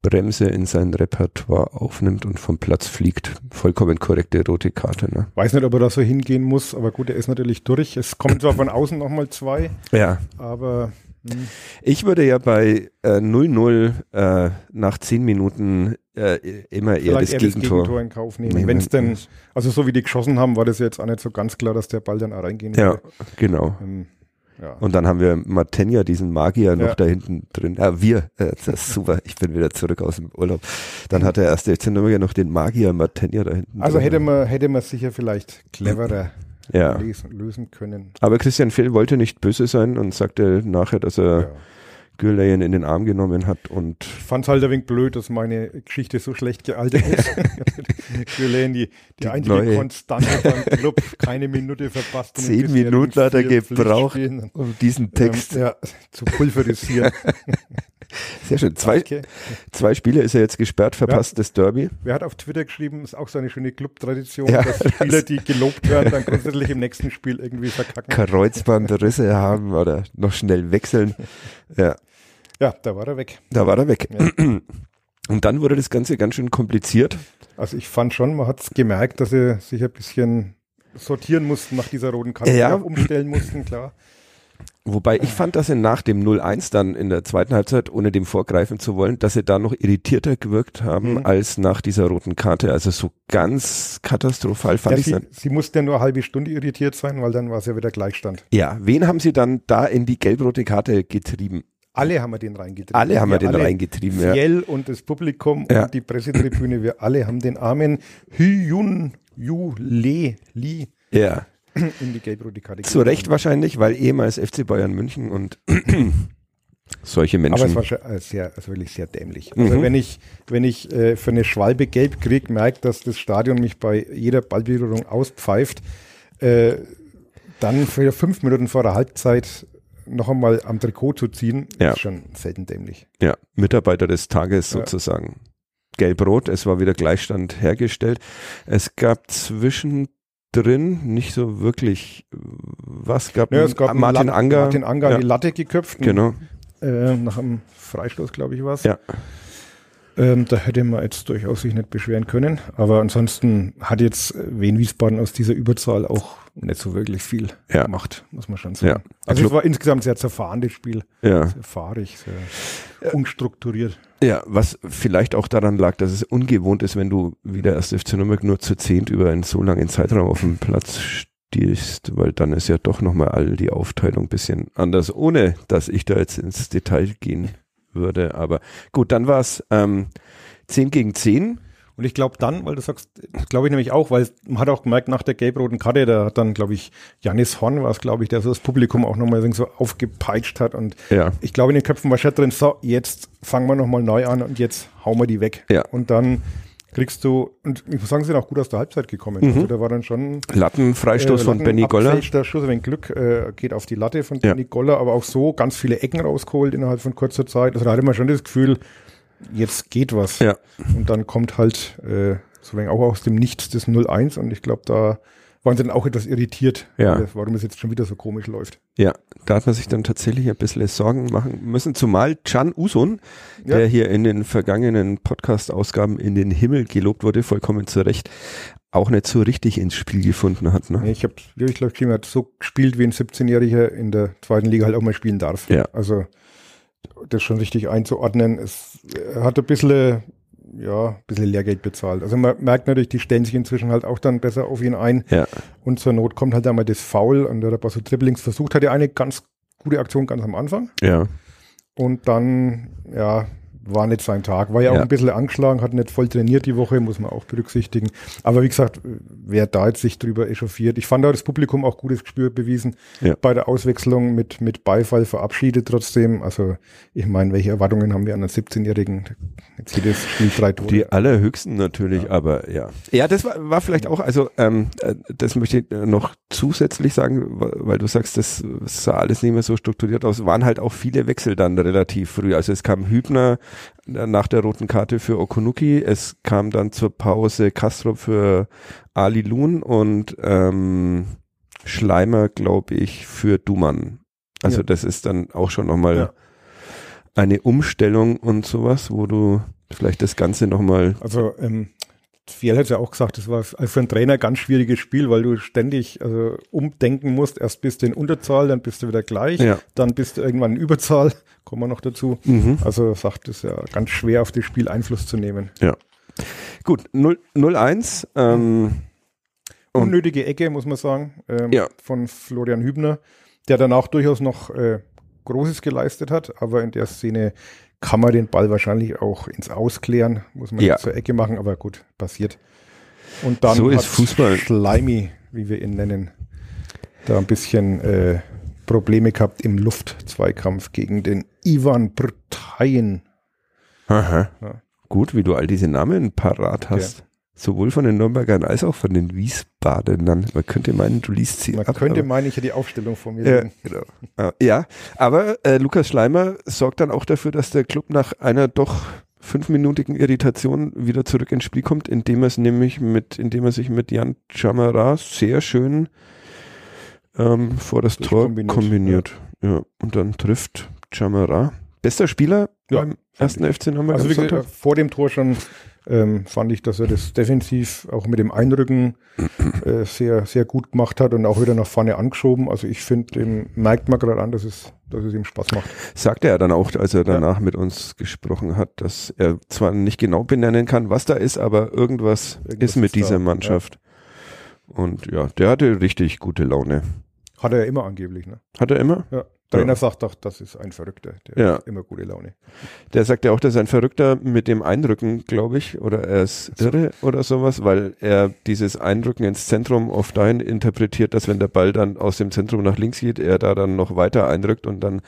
Notbremse in sein Repertoire aufnimmt und vom Platz fliegt. Vollkommen korrekte rote Karte. Ne? Weiß nicht, ob er da so hingehen muss, aber gut, er ist natürlich durch. Es kommen zwar von außen nochmal zwei, Ja. aber hm, Ich würde ja bei äh, 0-0 äh, nach 10 Minuten äh, immer eher das eher das Gegentor. Gegentor in Kauf nehmen. nehmen. Wenn es denn, also so wie die geschossen haben, war das jetzt auch nicht so ganz klar, dass der Ball dann auch reingehen Ja, würde. genau. Ähm, ja. Und dann haben wir Martenja, diesen Magier, noch Ja. da hinten drin. Ah, wir, äh, das ist super, ich bin wieder zurück aus dem Urlaub. Dann hat der erste FC Nürnberg noch den Magier Martenja da hinten Also drin. hätte man, hätte man sicher vielleicht cleverer Ja. lesen, lösen können. Aber Christian Fehl wollte nicht böse sein und sagte nachher, dass er. Gürleyen in den Arm genommen hat und Ich fand es halt ein wenig blöd, dass meine Geschichte so schlecht gealtert ist. Gülen, die, die, Die einzige neue. Konstante beim Club, keine Minute verpasst. und Zehn Minuten hat er gebraucht, um diesen Text. Ähm, ja, zu pulverisieren. Sehr schön. Zwei, Okay. zwei Spiele ist er jetzt gesperrt, verpasst das Derby. Wer hat auf Twitter geschrieben, ist auch so eine schöne Clubtradition, Ja, dass Spieler, die gelobt werden, dann grundsätzlich im nächsten Spiel irgendwie verkacken. Kreuzbandrisse haben oder noch schnell wechseln. Ja, Ja, da war er weg. da war er weg. Ja. Und dann wurde das Ganze ganz schön kompliziert. Also ich fand schon, man hat es gemerkt, dass sie sich ein bisschen sortieren mussten nach dieser roten Karte, Ja. umstellen mussten, klar. Wobei ich fand, dass sie nach dem 0-1 dann in der zweiten Halbzeit, ohne dem vorgreifen zu wollen, dass sie da noch irritierter gewirkt haben Mhm. als nach dieser roten Karte. Also so ganz katastrophal fand Ja, ich sie, sie mussten ja nur eine halbe Stunde irritiert sein, weil dann war es ja wieder Gleichstand. Ja, wen haben sie dann da in die gelb-rote Karte getrieben? Alle haben wir den reingetrieben. Alle haben wir den alle, reingetrieben, ja. Fiel und das Publikum Ja. und die Pressetribüne, wir alle haben den armen Hyun Yu Le Li Ja. in die gelb-rote Karte Zu Recht wahrscheinlich, weil ehemals FC Bayern München und solche Aber es Menschen. war schon äh, sehr, also wirklich sehr dämlich. Also Mhm. wenn ich, wenn ich äh, für eine Schwalbe gelb kriege, merke, dass das Stadion mich bei jeder Ballberührung auspfeift, äh, dann für fünf Minuten vor der Halbzeit noch einmal am Trikot zu ziehen, Ja. ist schon selten dämlich. Ja, Mitarbeiter des Tages Ja. sozusagen. Gelb-Rot, es war wieder Gleichstand hergestellt. Es gab zwischendrin nicht so wirklich was gab. Ja, es gab Martin Anger. Martin Anger ja, die Latte geköpft. Genau. Äh, nach einem Freistoß, glaube ich, war Ja. Ähm, da hätte man jetzt durchaus sich nicht beschweren können. Aber ansonsten hat jetzt äh, Wien Wiesbaden aus dieser Überzahl auch nicht so wirklich viel Ja. gemacht, muss man schon sagen. Ja. Also Club- es war insgesamt ein sehr zerfahrenes Spiel, Ja. sehr fahrig, sehr unstrukturiert. ja, was vielleicht auch daran lag, dass es ungewohnt ist, wenn du wie der erste FC Nürnberg nur zu zehnt über einen so langen Zeitraum auf dem Platz stehst, weil dann ist ja doch nochmal all die Aufteilung ein bisschen anders, ohne dass ich da jetzt ins Detail gehen würde. Aber gut, dann war es ähm, 10 gegen 10. Und ich glaube dann, weil du sagst, glaube ich nämlich auch, weil man hat auch gemerkt, nach der gelb-roten Karte, da hat dann, glaube ich, Janis Horn war es, glaube ich, der so das Publikum auch nochmal so aufgepeitscht hat. Und Ja. ich glaube, in den Köpfen war schon drin, so, jetzt fangen wir nochmal neu an und jetzt hauen wir die weg. Ja. Und dann kriegst du, und ich muss sagen, sie sind auch gut aus der Halbzeit gekommen. Also da war dann schon Lattenfreistoß äh, von Benny Goller. abgefälschter Schuss, wenn Glück äh, geht auf die Latte von Ja. Benny Goller, aber auch so ganz viele Ecken rausgeholt innerhalb von kurzer Zeit. Also da hatte man schon das Gefühl, jetzt geht was. Ja. Und dann kommt halt äh, so wenig auch aus dem Nichts das 0-1 und ich glaube, da waren sie dann auch etwas irritiert, Ja. weil- warum es jetzt schon wieder so komisch läuft. Ja, da hat man sich dann tatsächlich ein bisschen Sorgen machen müssen, zumal Can Usun, Ja. der hier in den vergangenen Podcast-Ausgaben in den Himmel gelobt wurde, vollkommen zu Recht, auch nicht so richtig ins Spiel gefunden hat. Ne? Ich habe wirklich, glaube ich, hat so gespielt, wie ein 17-Jähriger in der zweiten Liga halt auch mal spielen darf. Ja. Also das schon richtig einzuordnen. Es er hat ein bisschen, ja, ein bisschen Lehrgeld bezahlt. Also man merkt natürlich, die stellen sich inzwischen halt auch dann besser auf ihn ein. Ja, Und zur Not kommt halt einmal das Foul und der hat ein paar so Dribblings versucht, hat ja eine ganz gute Aktion ganz am Anfang. ja, Und dann, ja, war nicht sein Tag. War ja auch Ja. ein bisschen angeschlagen, hat nicht voll trainiert die Woche, muss man auch berücksichtigen. Aber wie gesagt, wer da jetzt sich drüber echauffiert. Ich fand auch das Publikum auch gutes Gespür bewiesen. Ja. Bei der Auswechslung mit, mit Beifall verabschiedet trotzdem. Also, ich meine, welche Erwartungen haben wir an einen 17-Jährigen? Jetzt jedes Spiel drei Tore. die allerhöchsten natürlich, aber ja. Ja, das war, war vielleicht auch, also ähm, äh, das möchte ich äh, noch zusätzlich sagen, weil du sagst, das sah alles nicht mehr so strukturiert aus, waren halt auch viele Wechsel dann relativ früh. Also es kam Hübner nach der roten Karte für Okunuki, es kam dann zur Pause Kastrop für Ali Lun und ähm, Schleimer, glaube ich, für Dumann. Also Ja. das ist dann auch schon nochmal Ja. eine Umstellung und sowas, wo du vielleicht das Ganze nochmal Also, ähm, Fiel hat ja auch gesagt, das war für einen Trainer ein ganz schwieriges Spiel, weil du ständig also, umdenken musst. Erst bist du in Unterzahl, dann bist du wieder gleich, Ja. dann bist du irgendwann in Überzahl, kommen wir noch dazu. Mhm. Also sagt es ja ganz schwer auf das Spiel Einfluss zu nehmen. Gut, 0 0-1. Ähm, Unnötige Ecke, muss man sagen, ähm, Ja. von Florian Hübner, der danach durchaus noch äh, Großes geleistet hat, aber in der Szene kann man den Ball wahrscheinlich auch ins Ausklären, muss man Ja. zur Ecke machen, aber gut, passiert. Und dann So ist hat Fußball. Schleimi, wie wir ihn nennen, da ein bisschen äh, Probleme gehabt im Luftzweikampf gegen den Ivan Brtayin. aha. Ja. Gut, wie du all diese Namen parat hast. Sowohl von den Nürnbergern als auch von den Wiesbadenern. Man könnte meinen, du liest sie Man ab. könnte meinen, ich hätte die Aufstellung vor mir Ja, liegen. genau. Ah, Ja, aber äh, Lukas Schleimer sorgt dann auch dafür, dass der Club nach einer doch fünfminütigen Irritation wieder zurück ins Spiel kommt, indem er es nämlich mit, indem er sich mit Jan Chamara sehr schön ähm, vor das Sich Tor kombiniert, kombiniert. Ja. und dann trifft Chamara. Bester Spieler Ja, beim ersten FC Nürnberg Also wie gesagt, vor dem Tor schon ähm, fand ich, dass er das defensiv auch mit dem Einrücken äh, sehr, sehr gut gemacht hat und auch wieder nach vorne angeschoben. Also ich finde, dem merkt man gerade an, dass es, dass es ihm Spaß macht. Sagte er dann auch, als er danach mit uns gesprochen hat, dass er zwar nicht genau benennen kann, was da ist, aber irgendwas, Irgendwas ist mit ist da, dieser Mannschaft. Und ja, der hatte richtig gute Laune. Hat er ja immer angeblich. Ne? Hat er immer? Ja. Trainer sagt doch, das ist ein Verrückter. Der Ja. hat immer gute Laune. Der sagt ja auch, dass ein Verrückter mit dem Einrücken, glaube ich, oder er ist irre oder sowas, weil er dieses Einrücken ins Zentrum oft dahin interpretiert, dass wenn der Ball dann aus dem Zentrum nach links geht, er da dann noch weiter einrückt und dann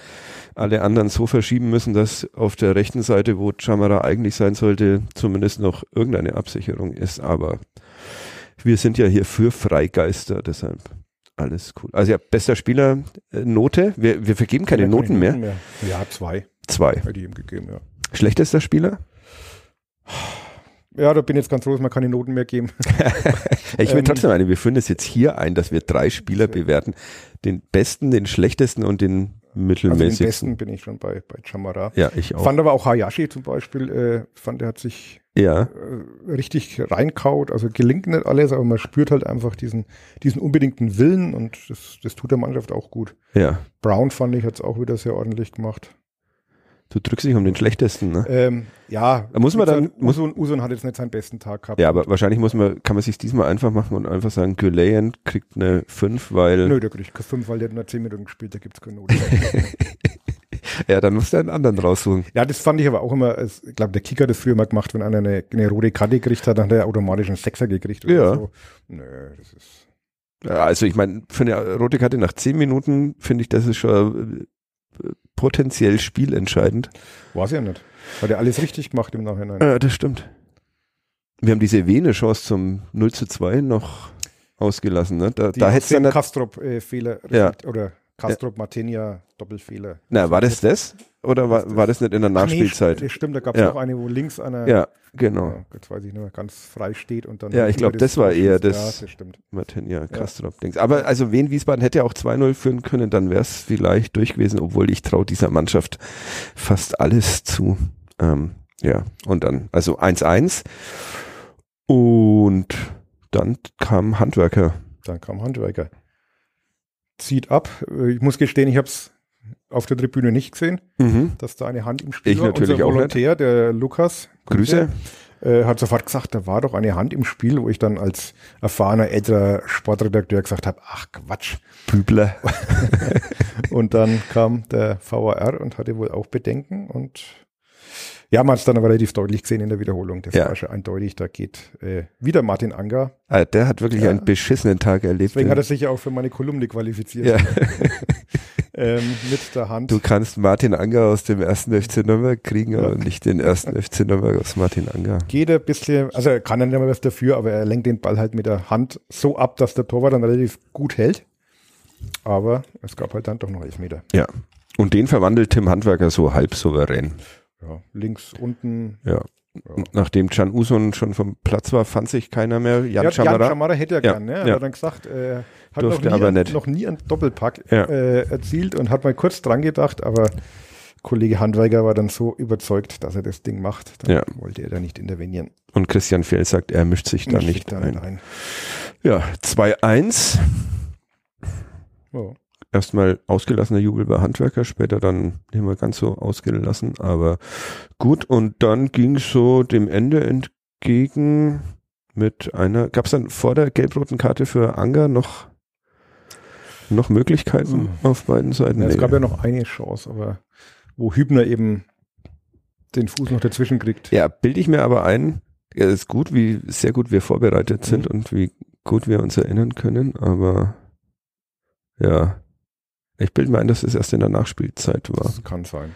alle anderen so verschieben müssen, dass auf der rechten Seite, wo Chamara eigentlich sein sollte, zumindest noch irgendeine Absicherung ist. Aber wir sind ja hier für Freigeister, deshalb alles cool. Also ja, bester Spieler, äh, Note. Wir, wir vergeben keine Noten mehr. Ja, zwei Zwei. hätte ich ihm gegeben, ja. Schlechtester Spieler? Ja, da bin ich jetzt ganz froh, dass man keine Noten mehr geben. Ich will Ähm, trotzdem eine, wir führen das jetzt hier ein, dass wir drei Spieler bewerten. Den besten, den schlechtesten und den Also den mittelmäßigsten. besten bin ich schon bei, bei Chamara. ja, ich auch. Fand aber auch Hayashi zum Beispiel, äh, fand er hat sich ja, äh, richtig reinkaut. Also gelingt nicht alles, aber man spürt halt einfach diesen, diesen unbedingten Willen und das, das tut der Mannschaft auch gut. ja. Brown fand ich, hat es auch wieder sehr ordentlich gemacht. Du drückst dich um den schlechtesten, ne? Ähm, ja, Da muss man dann- Usun, Usun hat jetzt nicht seinen besten Tag gehabt. Ja, aber wahrscheinlich muss man, kann man sich diesmal einfach machen und einfach sagen, Gulayan kriegt eine 5, weil, Nö, der kriegt keine fünf, weil der hat nur zehn Minuten gespielt, da gibt's keine Note. ja, dann musst du einen anderen raussuchen. ja, das fand ich aber auch immer, ich glaube, der Kicker hat das früher mal gemacht, wenn einer eine, eine rote Karte gekriegt hat, dann hat er automatisch einen Sechser gekriegt oder Ja. so. Nö, das ist, Ja, Also ich meine, für eine rote Karte nach 10 Minuten finde ich, das ist schon potenziell spielentscheidend. weiß ja nicht. Hat er alles richtig gemacht im Nachhinein. Ja, das stimmt. Wir haben diese Vene-Chance zum 0 zu 2 noch ausgelassen, ne? Da, Die da dann, Kastrop-Fehler Ja. oder Kastrop-Martinia Doppelfehler. na, war das das? Oder war, war das nicht in der Nachspielzeit? Nee, das stimmt, da gab es Ja. auch eine, wo links einer, ja, genau. ja, jetzt weiß ich nicht mehr, ganz frei steht und dann. Ja, ich über glaub, das war eher Ja, das- das stimmt. Martin, ja, Kastrop Dings. Aber also Wien Wiesbaden hätte ja auch 2-0 führen können, dann wäre es vielleicht durch gewesen, obwohl ich traue dieser Mannschaft fast alles zu. Ähm, ja, und dann, also 1-1. Und dann kam Handwerker. Dann kam Handwerker. Zieht ab. Äh, Ich muss gestehen, ich habe es auf der Tribüne nicht gesehen, Mhm. dass da eine Hand im Spiel Ich war. natürlich Unser auch nicht. Volontär, der Lukas, Grüße. äh, hat sofort gesagt, da war doch eine Hand im Spiel, wo ich dann als erfahrener älterer Sportredakteur gesagt habe, ach Quatsch. Bübler. Und dann kam der VAR und hatte wohl auch Bedenken und ja, man hat es dann aber relativ deutlich gesehen in der Wiederholung. Das Ja. war schon eindeutig, da geht äh, wieder Martin Anger. Ah, Der hat wirklich Ja. einen beschissenen Tag erlebt. Deswegen hat er sich ja auch für meine Kolumne qualifiziert. ja. Ähm, mit der Hand. Du kannst Martin Anger aus dem ersten FC Nürnberg kriegen, aber nicht den ersten FC Nürnberg aus Martin Anger. geht ein bisschen, also er kann ja nicht mehr was dafür, aber er lenkt den Ball halt mit der Hand so ab, dass der Torwart dann relativ gut hält. Aber es gab halt dann doch noch Elfmeter. Ja. Und den verwandelt Tim Handwerker so halb souverän. Ja, links unten. Ja. Und Nachdem Can Usun schon vom Platz war, fand sich keiner mehr. Jan Ja, Jan Schamara. Schamara hätte er Ja, gern, ne? Er ja. hat dann gesagt, äh, hat noch, nie, aber nicht. noch nie einen Doppelpack Ja. äh, erzielt und hat mal kurz dran gedacht, aber Kollege Handweiger war dann so überzeugt, dass er das Ding macht. Dann Ja. wollte er da nicht intervenieren. Und Christian Fehl sagt, er mischt sich da Mischt nicht sich da ein. Ja, 2-1. Oh. Erstmal ausgelassener Jubel bei Handwerker, später dann nicht mehr ganz so ausgelassen, aber gut. Und dann ging es so dem Ende entgegen mit einer, gab es dann vor der gelb-roten Karte für Anger noch, noch Möglichkeiten Mhm. auf beiden Seiten? Ja, es Nee. gab ja noch eine Chance, aber wo Hübner eben den Fuß noch dazwischen kriegt. Ja, bilde ich mir aber ein, ja, ist gut, wie sehr gut wir vorbereitet Mhm. sind und wie gut wir uns erinnern können, aber ja, ich bilde mir ein, dass es erst in der Nachspielzeit war. Das kann sein.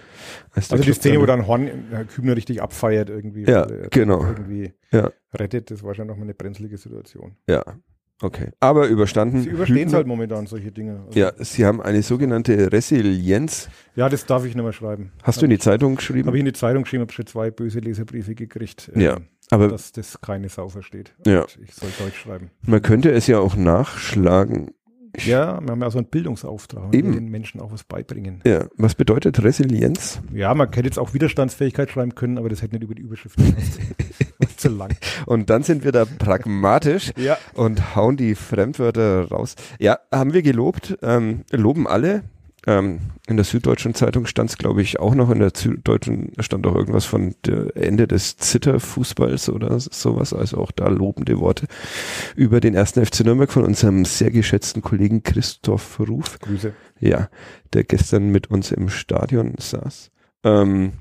Als Also die Szene, wo dann- Horn äh, Hübner richtig abfeiert irgendwie. Ja, er genau. Irgendwie Ja. rettet, das war schon nochmal eine brenzlige Situation. Ja, okay. Aber überstanden. Sie überstehen es halt momentan, solche Dinge. Also, Ja, sie haben eine sogenannte Resilienz. ja, das darf ich nicht mehr schreiben. Hast du in die Zeitung geschrieben? Habe ich in die Zeitung geschrieben, habe schon zwei böse Leserbriefe gekriegt, Ja, ähm, aber dass das keine Sau versteht. Ja. Und Ich soll Deutsch schreiben. man könnte es ja auch nachschlagen. Ja, wir haben ja so einen Bildungsauftrag. Wir Eben. den Menschen auch was beibringen. Ja, was bedeutet Resilienz? Ja, man hätte jetzt auch Widerstandsfähigkeit schreiben können, aber das hätte nicht über die Überschrift gepasst. Zu lang. Und dann sind wir da pragmatisch Ja, und hauen die Fremdwörter raus. Ja, haben wir gelobt, ähm, loben alle. Ähm, in der Süddeutschen Zeitung stand es, glaube ich, auch noch. In der Süddeutschen stand auch irgendwas von der Ende des Zitterfußballs oder sowas. Also auch da lobende Worte über den ersten FC Nürnberg von unserem sehr geschätzten Kollegen Christoph Ruf. Grüße. Ja, der gestern mit uns im Stadion saß. Ähm,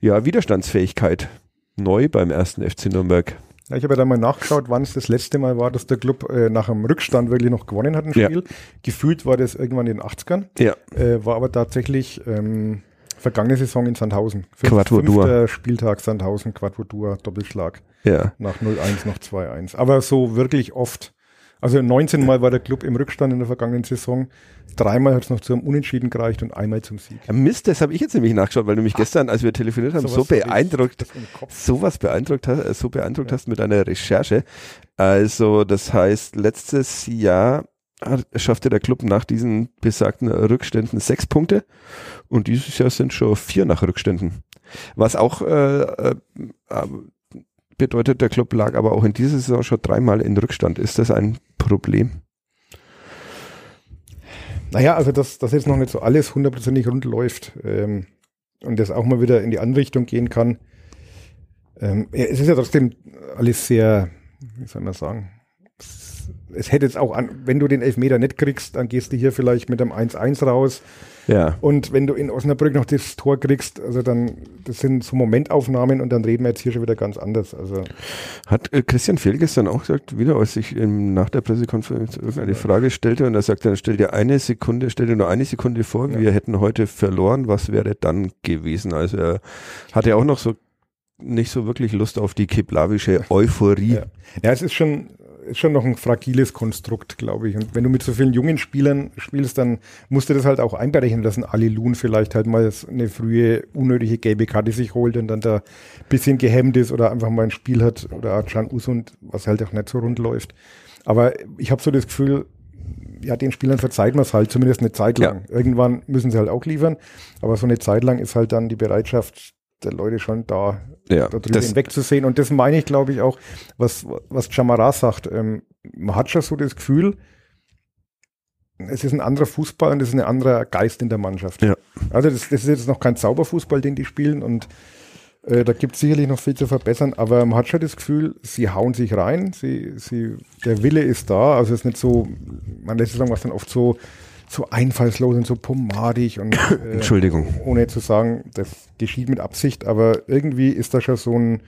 ja, Widerstandsfähigkeit. Neu beim ersten FC Nürnberg. Ja, ich habe ja dann mal nachgeschaut, wann es das letzte Mal war, dass der Club äh, nach einem Rückstand wirklich noch gewonnen hat im Ja. Spiel. Gefühlt war das irgendwann in den 80ern, Ja, äh, war aber tatsächlich ähm, vergangene Saison in Sandhausen. Fünfter Spieltag Sandhausen, Quatuor, Doppelschlag. ja. Nach 0-1 noch 2-1. Aber so wirklich oft. Also 19 Mal war der Club im Rückstand in der vergangenen Saison. Dreimal hat es noch zu einem Unentschieden gereicht und einmal zum Sieg. Ja, Mist, das habe ich jetzt nämlich nachgeschaut, weil du mich gestern, als wir telefoniert haben, so ich- beeindruckt, sowas beeindruckt hast, so beeindruckt hast mit deiner Recherche. Also, das heißt, letztes Jahr hat, schaffte der Club nach diesen besagten Rückständen sechs Punkte und dieses Jahr sind schon vier nach Rückständen. Was auch äh, äh, bedeutet, der Club lag aber auch in dieser Saison schon dreimal in Rückstand. Ist das ein Problem? Naja, also dass das jetzt noch nicht so alles hundertprozentig rund läuft ähm, und das auch mal wieder in die andere Richtung gehen kann. Ähm, ja, es ist ja trotzdem alles sehr, wie soll man sagen, es, hätte jetzt auch an, wenn du den Elfmeter nicht kriegst, dann gehst du hier vielleicht mit einem 1-1 raus. Ja. Und wenn du in Osnabrück noch das Tor kriegst, also dann, das sind so Momentaufnahmen und dann reden wir jetzt hier schon wieder ganz anders. Also Hat äh, Christian Fehl gestern auch gesagt, wieder als ich ähm, nach der Pressekonferenz irgendeine Frage stellte und er sagte, dann stell dir eine Sekunde, stell dir nur eine Sekunde vor, Ja. wir hätten heute verloren, was wäre dann gewesen? Also er hatte auch noch so nicht so wirklich Lust auf die kiplavische Euphorie. Ja. Ja, es ist schon, ist schon noch ein fragiles Konstrukt, glaube ich. Und wenn du mit so vielen jungen Spielern spielst, dann musst du das halt auch einberechnen lassen. Ali Loon vielleicht halt mal eine frühe, unnötige gelbe Karte sich holt und dann da ein bisschen gehemmt ist oder einfach mal ein Spiel hat oder Can Usund, was halt auch nicht so rund läuft. Aber ich habe so das Gefühl, ja, den Spielern verzeiht man es halt, zumindest eine Zeit lang. Ja. Irgendwann müssen sie halt auch liefern, aber so eine Zeit lang ist halt dann die Bereitschaft der Leute schon da, ja, da drüber hinwegzusehen. Und das meine ich, glaube ich, auch, was, was Chamara sagt. Ähm, man hat schon so das Gefühl, es ist ein anderer Fußball und es ist ein anderer Geist in der Mannschaft. Ja. Also das, das ist jetzt noch kein Zauberfußball, den die spielen und äh, da gibt es sicherlich noch viel zu verbessern, aber man hat schon das Gefühl, sie hauen sich rein, sie, sie, der Wille ist da, also es ist nicht so, man lässt sagen, was dann oft so, so einfallslos und so pomadig und äh, Entschuldigung. ohne zu sagen, das geschieht mit Absicht, aber irgendwie ist da schon so ein,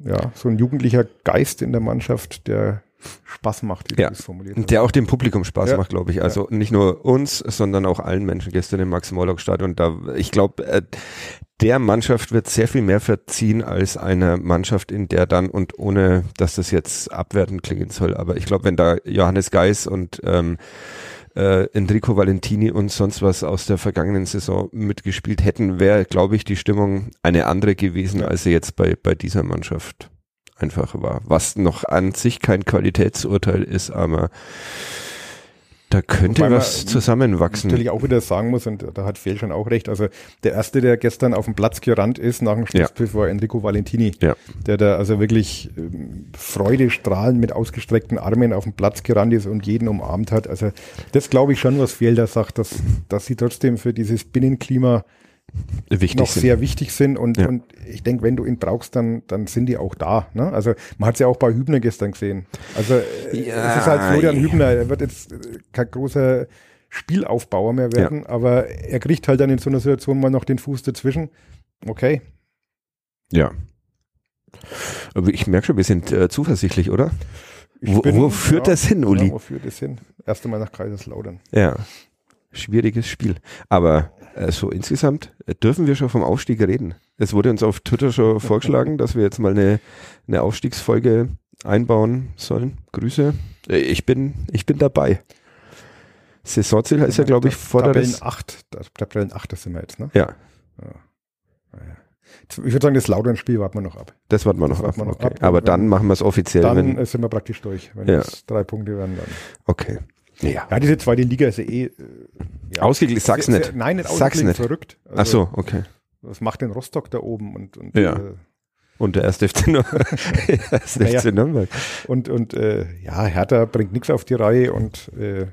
ja, so ein jugendlicher Geist in der Mannschaft, der Spaß macht, wie ja. du das formuliert hast. Der auch dem Publikum Spaß ja. macht, glaube ich. Also ja. nicht nur uns, sondern auch allen Menschen gestern im Max-Morlock-Stadion. Da, ich glaube, äh, der Mannschaft wird sehr viel mehr verziehen als eine Mannschaft, in der dann und ohne, dass das jetzt abwertend klingen soll, aber ich glaube, wenn da Johannes Geis und ähm, äh, Enrico Valentini und sonst was aus der vergangenen Saison mitgespielt hätten, wäre, glaube ich, die Stimmung eine andere gewesen, als sie jetzt bei, bei dieser Mannschaft einfach war. Was noch an sich kein Qualitätsurteil ist, aber da könnte Wobei was zusammenwachsen. Natürlich auch wieder sagen muss, und da hat Fehl schon auch recht, also der erste, der gestern auf dem Platz gerannt ist nach dem Schlusspfiff, ja. war Enrico Valentini, ja. der da also wirklich ähm, Freude strahlend mit ausgestreckten Armen auf dem Platz gerannt ist und jeden umarmt hat. Also das glaube ich schon, was Fehl da sagt, dass, dass sie trotzdem für dieses Binnenklima wichtig noch sind. sehr wichtig sind und, ja. und ich denke, wenn du ihn brauchst, dann, dann sind die auch da. Ne? Also man hat es ja auch bei Hübner gestern gesehen. Also äh, ja, es ist halt Florian Hübner, er wird jetzt äh, kein großer Spielaufbauer mehr werden, ja. aber er kriegt halt dann in so einer Situation mal noch den Fuß dazwischen. Okay. Ja. Aber ich merke schon, wir sind äh, zuversichtlich, oder? Wo, bin, wo, führt ja, das hin, Uli? wo führt das hin? Erst einmal nach Kaiserslautern. Ja. Schwieriges Spiel. Aber so insgesamt äh, dürfen wir schon vom Aufstieg reden. Es wurde uns auf Twitter schon vorgeschlagen, dass wir jetzt mal eine, eine Aufstiegsfolge einbauen sollen. Grüße. Äh, ich bin, ich bin dabei. Saisonziel ist ja, glaube ich, vor der Tabellen 8, Tabellen 8 sind wir jetzt, ne? Ja. ja. Ich würde sagen, das Lautern-Spiel warten wir noch ab. Das warten wir noch, ab. Wir noch okay. ab. Aber dann machen wir es offiziell. Dann wenn, sind wir praktisch durch. Wenn ja. es drei Punkte werden, dann. Okay. Ja. ja, diese zweite Liga ist ja eh. Äh, ja, ausgeglichen, sag's sehr, nicht. Sehr, nein, nicht sag's nicht. verrückt. Also, Ach so, okay. Was macht denn Rostock da oben? Und, und, ja. Äh, und der erste FC, naja. Nürnberg. Und, und äh, ja, Hertha bringt nichts auf die Reihe und äh,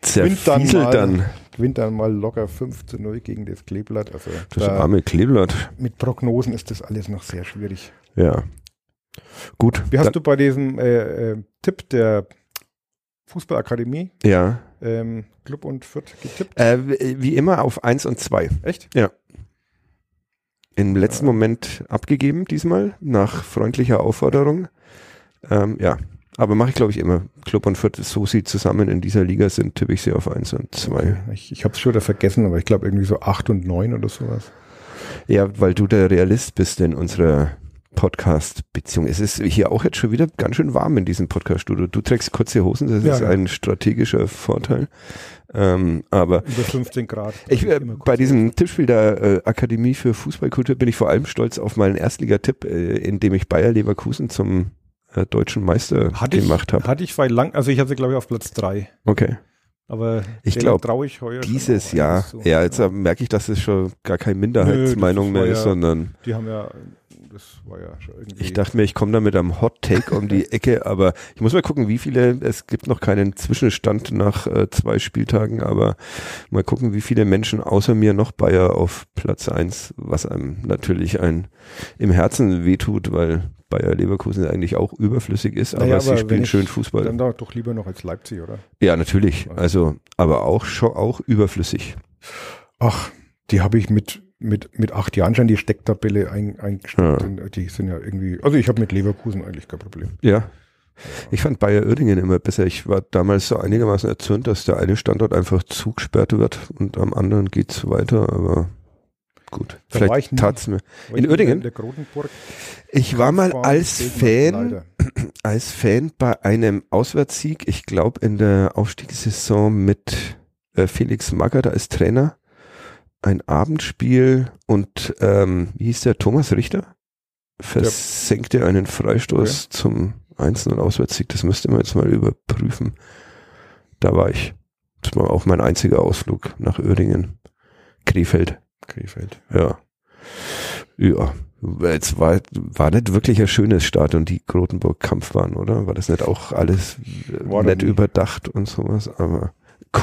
gewinnt, dann mal, dann. gewinnt dann mal locker 5 zu 0 gegen das Kleeblatt. Also das da, arme Kleeblatt. Mit Prognosen ist das alles noch sehr schwierig. Ja. Gut. Wie hast du bei diesem äh, äh, Tipp der Fußballakademie. Ja. Ähm, Club und Fürth getippt. Äh, wie immer auf 1 und 2. Echt? Ja. Im letzten ja. Moment abgegeben, diesmal, nach freundlicher Aufforderung. Ähm, ja, aber mache ich glaube ich immer. Club und Fürth, so sie zusammen in dieser Liga sind, tippe ich sie auf 1 und 2. Okay. Ich, ich habe es schon wieder vergessen, aber ich glaube irgendwie so 8 und 9 oder sowas. Ja, weil du der Realist bist in unserer Podcast-Beziehung. Es ist hier auch jetzt schon wieder ganz schön warm in diesem Podcast-Studio. Du trägst kurze Hosen, das ja, ist ja. ein strategischer Vorteil. Ähm, aber über 15 Grad. Ich, äh, bei diesem Tippspiel der äh, Akademie für Fußballkultur bin ich vor allem stolz auf meinen Erstligatipp, äh, in dem ich Bayer Leverkusen zum äh, deutschen Meister hatte gemacht habe. Hatte ich weil lang, also ich hatte glaube ich auf Platz drei. Okay. Aber ich glaube, dieses Jahr, ja, jetzt ja. merke ich, dass es schon gar keine Minderheitsmeinung Nö, mehr ist, sondern die haben ja das war ja schon irgendwie. Ich dachte mir, ich komme da mit einem Hot Take um die Ecke, aber ich muss mal gucken, wie viele, es gibt noch keinen Zwischenstand nach äh, zwei Spieltagen, aber mal gucken, wie viele Menschen außer mir noch Bayer auf Platz eins, was einem natürlich ein im Herzen wehtut, weil Bayer Leverkusen eigentlich auch überflüssig ist, naja, aber, aber sie spielen schön Fußball. Dann doch lieber noch als Leipzig, oder? Ja, natürlich. Also, aber auch schon auch überflüssig. Ach, die habe ich mit mit, mit acht Jahren schon die Stecktabelle ein, eingestellt. Ja. Die sind ja irgendwie, also ich habe mit Leverkusen eigentlich kein Problem. Ja. Ich fand Bayer Oerdingen immer besser. Ich war damals so einigermaßen erzürnt, dass der eine Standort einfach zugesperrt wird und am anderen geht's weiter, aber gut. Da Vielleicht tat's mir. In Oerdingen? In Ich war mal als Fan, als Fan bei einem Auswärtssieg, ich glaube in der Aufstiegssaison mit äh, Felix Magath als Trainer, ein Abendspiel und ähm, wie hieß der Thomas Richter? Versenkte einen Freistoß Okay. zum 1-0 Auswärtssieg. Das müsste man jetzt mal überprüfen. Da war ich. Das war auch mein einziger Ausflug nach Öhringen. Krefeld. Krefeld. Ja. Ja. Es war, war nicht wirklich ein schönes Stadion, die Grotenburg-Kampfbahn, oder? War das nicht auch alles War nett überdacht und sowas? Aber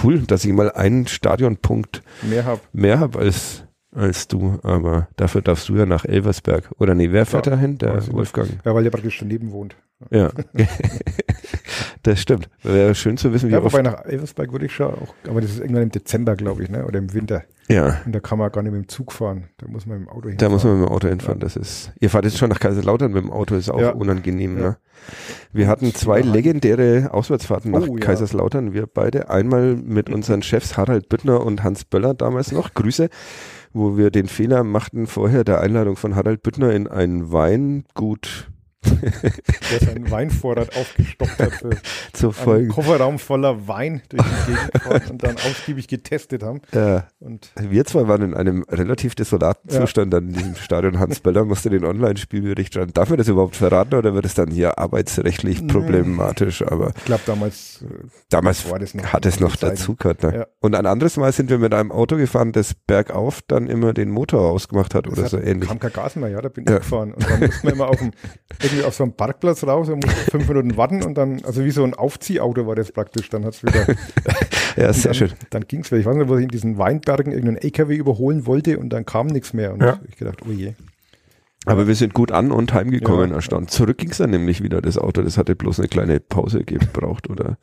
cool, dass ich mal einen Stadionpunkt Mehr hab. mehr habe als, als du. Aber dafür darfst du ja nach Elversberg. Oder nee, wer fährt Ja, da hin? Der. Wolfgang. Ja, weil der praktisch daneben wohnt. Ja. das stimmt. Wäre schön zu wissen, wie Ja, wobei nach Elversberg würde ich schon auch, aber das ist irgendwann im Dezember, glaube ich, ne? Oder im Winter. Ja. Und da kann man gar nicht mit dem Zug fahren. Da muss man mit dem Auto hin. Da muss man mit dem Auto hinfahren. Das ist. Ihr fahrt jetzt schon nach Kaiserslautern mit dem Auto, ist auch Ja. unangenehm. Ja. Ne? Wir hatten zwei legendäre Auswärtsfahrten nach Oh. Kaiserslautern. Wir beide einmal mit unseren Chefs Harald Büttner und Hans Böller damals noch. Grüße, wo wir den Fehler machten vorher der Einladung von Harald Büttner in ein Weingut der seinen Weinvorrat aufgestockt hat für zu einen folgen. Kofferraum voller Wein durch die Gegend und dann ausgiebig getestet haben. Ja. Und Wir zwei waren in einem relativ desolaten Ja. Zustand dann in diesem Stadion. Hans Böller musste den Online-Spielbericht schreiben. Darf man das überhaupt verraten oder wird es dann hier arbeitsrechtlich problematisch? Aber ich glaube, damals äh, damals war das noch. hat es noch dazu gehört. Ne? Ja. Und ein anderes Mal sind wir mit einem Auto gefahren, das bergauf dann immer den Motor ausgemacht hat Das oder hat, so ähnlich. kam kein Gas mehr, ja, da bin Ja. ich gefahren. Und dann mussten wir immer auf, dem, irgendwie auf so einem Parkplatz raus und mussten fünf Minuten warten und dann, also wie so ein Aufziehauto war das praktisch, dann hat's wieder. Ja, sehr dann, schön. Dann ging's wieder. Ich weiß nicht, wo ich in diesen Weinbergen irgendeinen LKW überholen wollte und dann kam nichts mehr. Und Ja. ich gedacht, oh je. Aber wir sind gut an und heimgekommen, Ja. erstaunt. Zurück ging's dann nämlich wieder, das Auto. Das hatte bloß eine kleine Pause gebraucht oder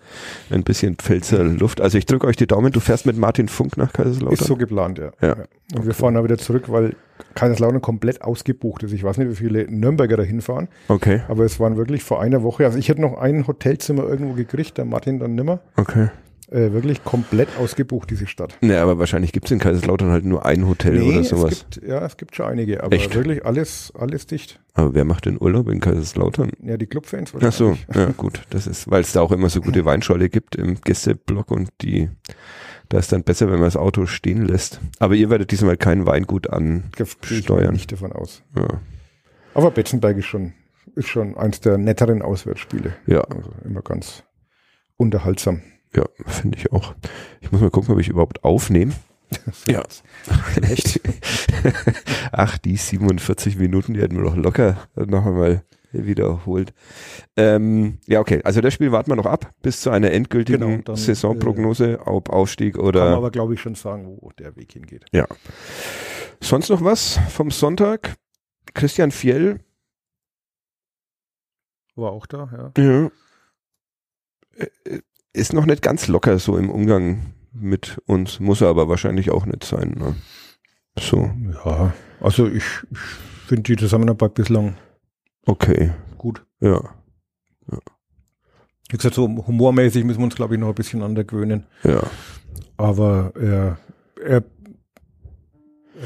ein bisschen Pfälzer Luft. Also ich drücke euch die Daumen, du fährst mit Martin Funk nach Kaiserslautern. Ist so geplant, ja. Ja. Und wir fahren da wieder zurück, weil Kaiserslautern komplett ausgebucht ist. Ich weiß nicht, wie viele Nürnberger da hinfahren, Okay, aber es waren wirklich vor einer Woche, also ich hätte noch ein Hotelzimmer irgendwo gekriegt, der Martin dann nimmer. okay. Äh, wirklich komplett ausgebucht, diese Stadt. Ne, aber wahrscheinlich gibt's in Kaiserslautern halt nur ein Hotel oder sowas. Es gibt, ja, es gibt schon einige, aber Echt? wirklich alles, alles dicht. Aber wer macht den Urlaub in Kaiserslautern? Ja, die Clubfans Ach so, wahrscheinlich. ja gut, das ist, weil es da auch immer so gute Weinschorle gibt im Gästeblock und die, da ist dann besser, wenn man das Auto stehen lässt. Aber ihr werdet diesmal kein Weingut gehe ich ansteuern. nicht davon aus. Ja. Aber Betzenberg ist schon, ist schon eins der netteren Auswärtsspiele. ja, Also immer ganz unterhaltsam. Ja, finde ich auch. Ich muss mal gucken, ob ich überhaupt aufnehme. Ja. Echt? Ach, die 47 Minuten, die hätten wir doch locker noch einmal wiederholt. Ähm, ja, okay. Also das Spiel warten wir noch ab bis zu einer endgültigen Genau, dann, Saisonprognose, ob Aufstieg Kann man oder aber, glaube ich, schon sagen, wo der Weg hingeht. sonst noch was vom Sonntag. Christian Fjell, War auch da, ja. ja, äh, ist noch nicht ganz locker so im Umgang mit uns, muss er aber wahrscheinlich auch nicht sein. Ne? So, Ja, also ich, ich finde die Zusammenarbeit bislang okay, gut. ja, Wie gesagt, so humormäßig müssen wir uns, glaube ich, noch ein bisschen an der gewöhnen. ja. Aber er, er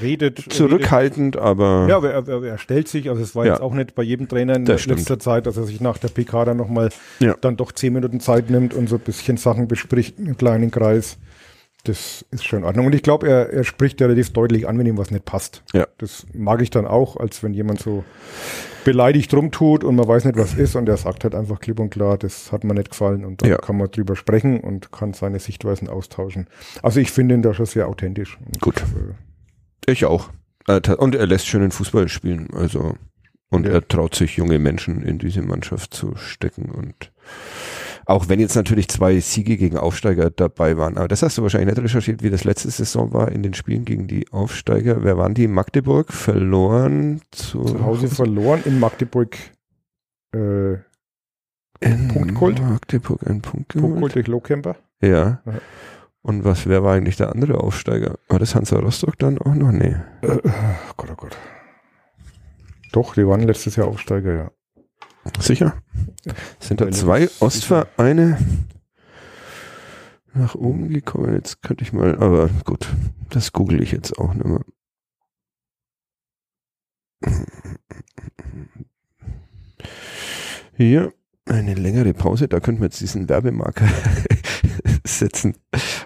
redet. Zurückhaltend, aber Redet, ja, aber er, er, er stellt sich, also es war Ja. jetzt auch nicht bei jedem Trainer in Das stimmt. letzter Zeit, dass er sich nach der PK dann nochmal Ja. dann doch zehn Minuten Zeit nimmt und so ein bisschen Sachen bespricht im kleinen Kreis. Das ist schon in Ordnung. Und ich glaube, er, er spricht ja relativ deutlich an, wenn ihm was nicht passt. Ja. Das mag ich dann auch, als wenn jemand so beleidigt rumtut und man weiß nicht, was ist und er sagt halt einfach klipp und klar, das hat mir nicht gefallen und dann Ja. kann man drüber sprechen und kann seine Sichtweisen austauschen. Also ich finde ihn da schon sehr authentisch. Und, Gut. Äh, Ich auch. Und er lässt schönen Fußball spielen. Also und Ja. er traut sich junge Menschen in diese Mannschaft zu stecken und auch wenn jetzt natürlich zwei Siege gegen Aufsteiger dabei waren, aber das hast du wahrscheinlich nicht recherchiert, wie das letzte Saison war in den Spielen gegen die Aufsteiger. Wer waren die? Magdeburg verloren zu, zu Hause verloren in Magdeburg. Äh, in Punkt geholt? Magdeburg einen Punkt Punkt geholt. geholt durch Lohkemper. Ja. Ja. Und was, wer war eigentlich der andere Aufsteiger? War das Hansa Rostock dann auch noch? Nee. Äh, oh Gott, oh Gott. Doch, die waren letztes Jahr Aufsteiger, ja. Sicher? Sind da zwei Ostvereine nach oben gekommen? Jetzt könnte ich mal, aber gut, das google ich jetzt auch nicht mehr. Hier, eine längere Pause. Da könnten wir jetzt diesen Werbemarker setzen.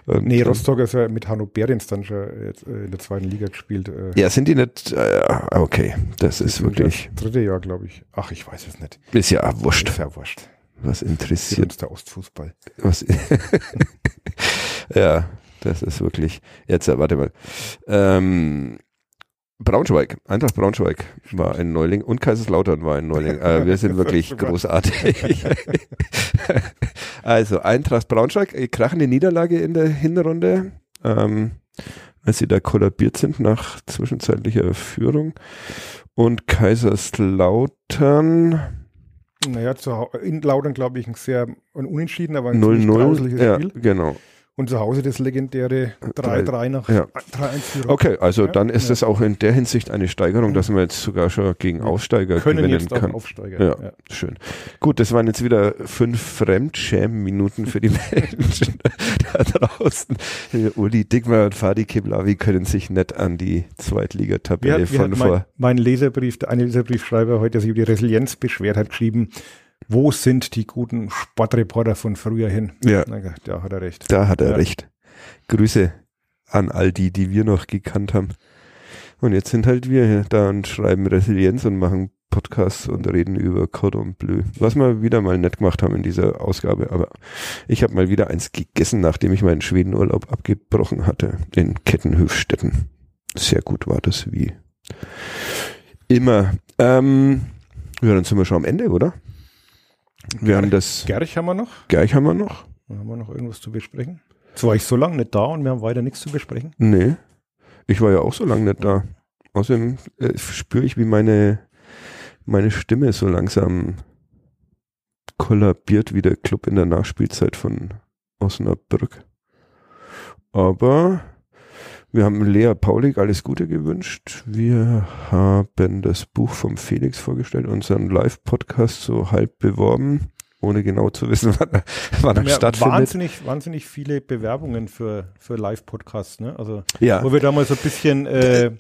Und, Nee, ähm, Rostock ist ja mit Hanno Behrens dann schon jetzt, äh, in der zweiten Liga gespielt. Äh, Ja, sind die nicht, äh, okay, das ist wirklich, Das dritte Jahr, glaube ich. Ach, ich weiß es nicht. ist ja wurscht, Ist ja wurscht. was interessiert, uns der Ostfußball. was, ja, das ist wirklich, jetzt, warte mal, ähm, Braunschweig, Eintracht Braunschweig war ein Neuling und Kaiserslautern war ein Neuling. Äh, wir sind wirklich großartig. also Eintracht Braunschweig, äh, krachende Niederlage in der Hinrunde, ähm, als sie da kollabiert sind nach zwischenzeitlicher Führung. Und Kaiserslautern Naja, zu, in Lautern, glaube ich, ein sehr ein unentschieden, aber ein 0-0. ziemlich grauseliges Ja, Spiel. genau. Und zu Hause das legendäre 3-3 nach Ja. 3-1 Führung. Okay, also Ja, dann ist ja. es auch in der Hinsicht eine Steigerung, dass man jetzt sogar schon gegen Aufsteiger Können gewinnen jetzt kann. Aufsteiger. Ja, schön. Gut, das waren jetzt wieder fünf Fremdschämen-Minuten für die Menschen da draußen. Uli Dickmer und Fadi Kiblavi können sich nicht an die Zweitligatabelle von hat mein, vor. mein Leserbrief, der eine Leserbriefschreiber heute, der sich über die Resilienz beschwert hat, geschrieben, wo sind die guten Sportreporter von früher hin? Ja, da hat er recht. da hat er Ja. recht. Grüße an all die, die wir noch gekannt haben. Und jetzt sind halt wir da und schreiben Resilienz und machen Podcasts und reden über Cordon Bleu. Was wir wieder mal nett gemacht haben in dieser Ausgabe. Aber ich habe mal wieder eins gegessen, nachdem ich meinen Schwedenurlaub abgebrochen hatte in Kettenhöfstetten. Sehr gut war das wie immer. Ähm, ja, dann sind wir schon am Ende, oder? Wir haben das Gerch haben wir noch. Gerch haben wir noch. Haben wir noch irgendwas zu besprechen. Jetzt war ich so lange nicht da und wir haben weiter nichts zu besprechen. Nee. Ich war ja auch so lange nicht da. Außerdem äh, spüre ich, wie meine, meine Stimme so langsam kollabiert wie der Club in der Nachspielzeit von Osnabrück. Aber wir haben Lea Paulik alles Gute gewünscht. Wir haben das Buch vom Felix vorgestellt, unseren Live-Podcast so halb beworben, ohne genau zu wissen, wann, er- wann er stattfindet. wahnsinnig, wahnsinnig viele Bewerbungen für, für Live-Podcasts, ne? Also, Ja. wo wir da mal so ein bisschen äh,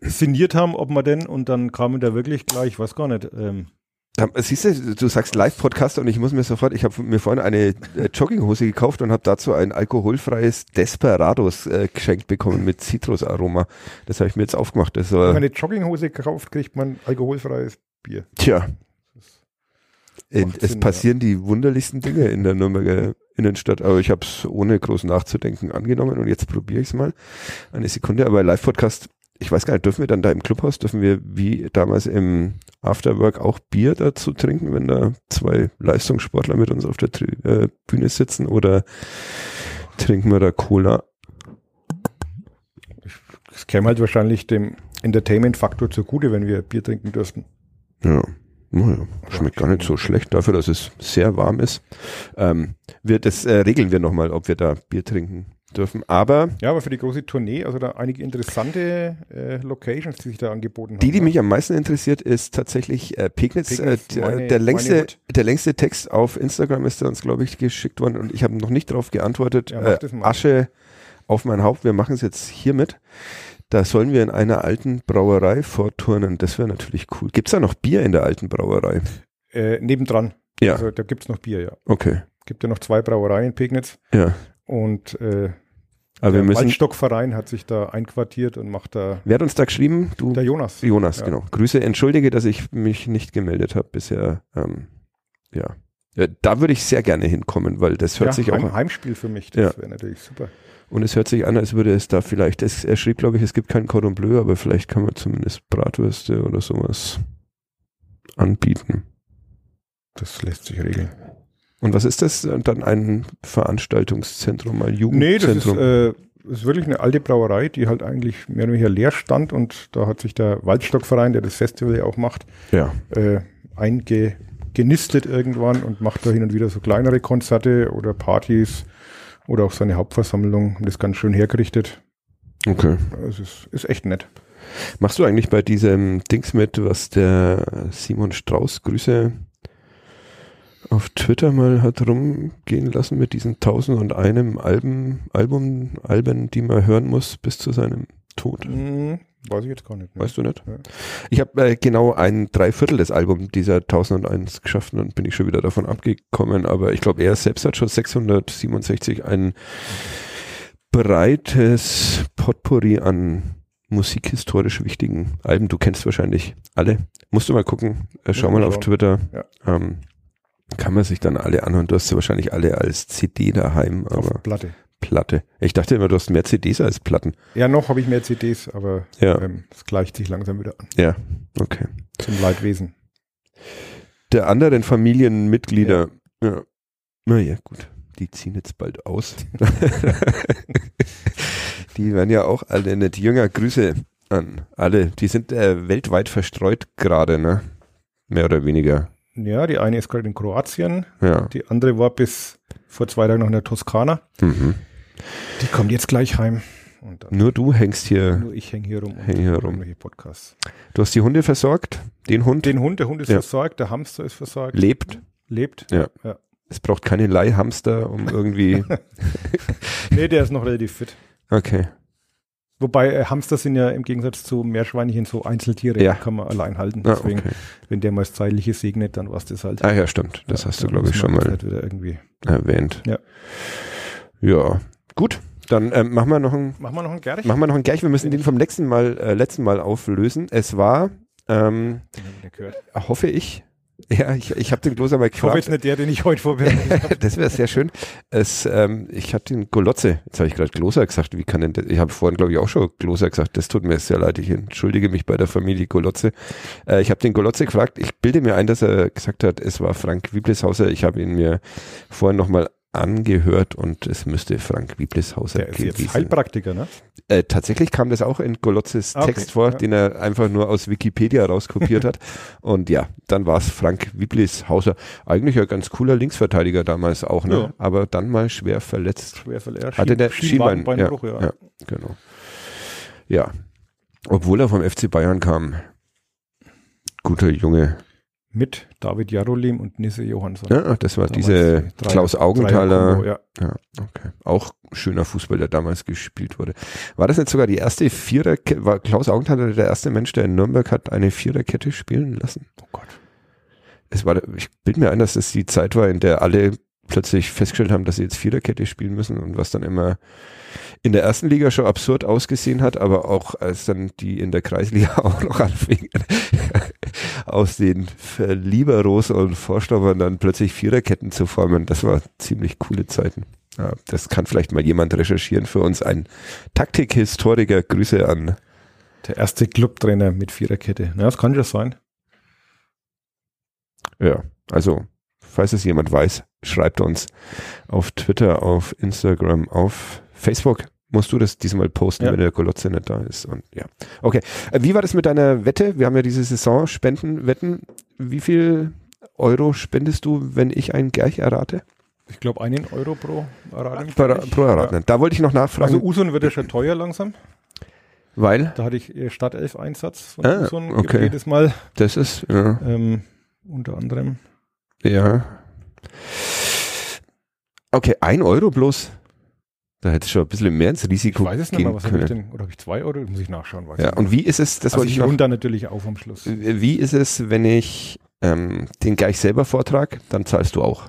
sinniert haben, ob man denn, und dann kamen da wirklich gleich, ich weiß gar nicht, ähm, Siehst du, du sagst Live-Podcast und ich muss mir sofort, ich habe mir vorhin eine äh, Jogginghose gekauft und habe dazu ein alkoholfreies Desperados äh, geschenkt bekommen mit Zitrusaroma. Das habe ich mir jetzt aufgemacht. Das wenn man war, eine Jogginghose kauft, kriegt man alkoholfreies Bier. tja, in, macht es Sinn, passieren die wunderlichsten Dinge in der Nürnberger Innenstadt, aber ich habe es ohne groß nachzudenken angenommen und jetzt probiere ich es mal. Eine Sekunde, aber Live-Podcast, ich weiß gar nicht, dürfen wir dann da im Clubhaus, dürfen wir wie damals im Afterwork auch Bier dazu trinken, wenn da zwei Leistungssportler mit uns auf der Tri äh, Bühne sitzen oder trinken wir da Cola? Das käme halt wahrscheinlich dem Entertainment-Faktor zugute, wenn wir Bier trinken dürften. Ja. Naja, schmeckt gar nicht so schlecht dafür, dass es sehr warm ist. Ähm, wir, das äh, regeln wir nochmal, ob wir da Bier trinken dürfen. Aber Ja, aber für die große Tournee, also da einige interessante äh, Locations, die sich da angeboten haben. Die, die mich am meisten interessiert, ist tatsächlich äh, Pegnitz. Pegnitz, äh, der, meine- der, längste, der längste Text auf Instagram ist uns, glaube ich, geschickt worden und ich habe noch nicht darauf geantwortet. Ja, äh. Asche auf mein Haupt. Wir machen es jetzt hiermit. Da sollen wir in einer alten Brauerei vorturnen. Das wäre natürlich cool. Gibt's da noch Bier in der alten Brauerei? Äh, nebendran. Ja. Also da gibt's noch Bier, ja. Okay. Gibt ja noch zwei Brauereien in Pegnitz Ja. Und äh, wir der. Waldstockverein hat sich da einquartiert und macht da Wer hat uns da geschrieben? Du? der Jonas. Jonas, Ja. genau. Grüße, entschuldige, dass ich mich nicht gemeldet habe bisher. Ähm, ja. ja. Da würde ich sehr gerne hinkommen, weil das hört ja, sich auch Heim, Heimspiel für mich, das wäre natürlich super. Und es hört sich an, als würde es da vielleicht, es, er schrieb, glaube ich, es gibt kein Cordon Bleu, aber vielleicht kann man zumindest Bratwürste oder sowas anbieten. Das lässt sich regeln. Und was ist das? Dann ein Veranstaltungszentrum, ein Nee, das ist, Jugendzentrum? äh, das ist wirklich eine alte Brauerei, die halt eigentlich mehr oder weniger leer stand und da hat sich der Waldstockverein, der das Festival ja auch macht, ja. äh, eingenistet irgendwann und macht da hin und wieder so kleinere Konzerte oder Partys oder auch seine Hauptversammlung und das ganz schön hergerichtet. Okay. Es ist, ist echt nett. Machst du eigentlich bei diesem Dings mit, was der Simon Strauß, Grüße, auf Twitter mal hat rumgehen lassen mit diesen tausend und einem Alben, Album, Alben, die man hören muss bis zu seinem Tod? Hm, Weiß ich jetzt gar nicht. Ne? Weißt du nicht? Ja. Ich habe äh, genau ein Dreiviertel des Albums dieser 1001 geschafft und dann bin ich schon wieder davon abgekommen. Aber ich glaube, er selbst hat schon 667 ein breites Potpourri an musikhistorisch wichtigen Alben. Du kennst wahrscheinlich alle. Musst du mal gucken. Äh, schau mal auf. Twitter. Ja. Ähm, kann man sich dann alle anhören. Du hast sie wahrscheinlich alle als CD daheim, Auf aber Platte. Platte. Ich dachte immer, du hast mehr CDs als Platten. Ja, noch habe ich mehr CDs, aber Ja. ähm, es gleicht sich langsam wieder an. Ja, okay. Zum Leidwesen. Der anderen Familienmitglieder, ja. Naja, gut. Die ziehen jetzt bald aus. die werden ja auch alle nicht jünger. Grüße an alle. Die sind äh, weltweit verstreut gerade, ne? Mehr oder weniger. Ja, die eine ist gerade in Kroatien, Ja. die andere war bis vor zwei Tagen noch in der Toskana. Mhm. Die kommt jetzt gleich heim. Nur du hängst hier. nur ich hänge hier rum und Häng hier rum. Podcasts. Du hast die Hunde versorgt? Den Hund Den Hund, der Hund ist Ja. versorgt, der Hamster ist versorgt, lebt. lebt. Ja. Ja. Es braucht keine Leihhamster, um irgendwie. Nee, der ist noch relativ fit. Okay. Wobei äh, Hamster sind ja im Gegensatz zu Meerschweinchen so Einzeltiere, Ja. die kann man allein halten. Ah, Deswegen, okay. wenn der mal das Zeitliche segnet, dann war es das halt. Ah ja, stimmt. Das Ja, hast du, glaube ich, schon mal irgendwie. erwähnt. Ja. Ja. Gut. Dann ähm, machen wir noch ein Machen wir noch einen Gerich? Machen wir noch einen Gleich. Wir müssen den vom letzten Mal, äh, letzten Mal auflösen. Es war, ähm, hoffe ich, ja, ich, ich habe den bloß einmal Ich hoffe jetzt nicht der, den ich heute vorbereitet habe. Das wäre sehr schön. Es, ähm, ich hatte den Golotze, jetzt habe ich gerade Gloser gesagt, wie kann denn das, ich habe vorhin glaube ich auch schon Gloser gesagt, das tut mir sehr leid, ich entschuldige mich bei der Familie Golotze. Äh, ich habe den Golotze gefragt, ich bilde mir ein, dass er gesagt hat, es war Frank Wiebleshauser, ich habe ihn mir vorhin nochmal angehört und es müsste Frank Wiebleshauser Der ist jetzt gewesen Heilpraktiker, ne? Äh, tatsächlich kam das auch in Golotzes Ah, okay. Text vor, Ja. den er einfach nur aus Wikipedia rauskopiert hat. Und ja, dann war es Frank Wiblishauser. Eigentlich ein ganz cooler Linksverteidiger damals auch, ne? Ja. Aber dann mal schwer verletzt. Schwer verletzt. Hatte der Schienbein, ja. ja. Genau. Ja. Obwohl er vom FC Bayern kam. Guter Junge. Mit David Jarolim und Nisse Johansson. Ja, das war Damals diese die Dreier- Klaus Augenthaler. Ja. Ja, okay. Auch schöner Fußball, der damals gespielt wurde. War das nicht sogar die erste Viererkette? War Klaus Augenthaler der erste Mensch, der in Nürnberg hat eine Viererkette spielen lassen? Oh Gott. Es war, ich bilde mir ein, dass das die Zeit war, in der alle plötzlich festgestellt haben, dass sie jetzt Viererkette spielen müssen und was dann immer in der ersten Liga schon absurd ausgesehen hat, aber auch als dann die in der Kreisliga auch noch anfingen, aus den Liberos und Vorstoppern dann plötzlich Viererketten zu formen, das war ziemlich coole Zeiten. Ja, das kann vielleicht mal jemand recherchieren für uns, ein Taktikhistoriker. Grüße an. Der erste Clubtrainer mit Viererkette. Na, das kann schon sein. Ja, also, falls es jemand weiß, schreibt uns auf Twitter, auf Instagram, auf Facebook. Musst du das diesmal posten, Ja. wenn der Golotze nicht da ist? Und ja. Okay. Äh, Wie war das mit deiner Wette? Wir haben ja diese Saison Spendenwetten. Wie viel Euro spendest du, wenn ich ein Gerch errate? Ich glaube, einen Euro pro Erraten. Pro, pro Erraten. Da wollte ich noch nachfragen, Also Usun wird ja schon teuer langsam. weil Da hatte ich äh, Startelf-Einsatz von Ah, Usun okay. jedes Mal. das ist, ja, Ähm, unter anderem. ja. Okay, ein Euro bloß. Da hätte ich schon ein bisschen mehr ins Ich Risiko weiß es nicht mehr, was habe ich denn? Oder habe ich zwei Euro? Muss ich nachschauen. Weiß Ja, ich und wie ist es, das also wollte ich ich runde natürlich auf am Schluss. wie ist es, wenn ich ähm, den gleich selber vortrag, dann zahlst du auch.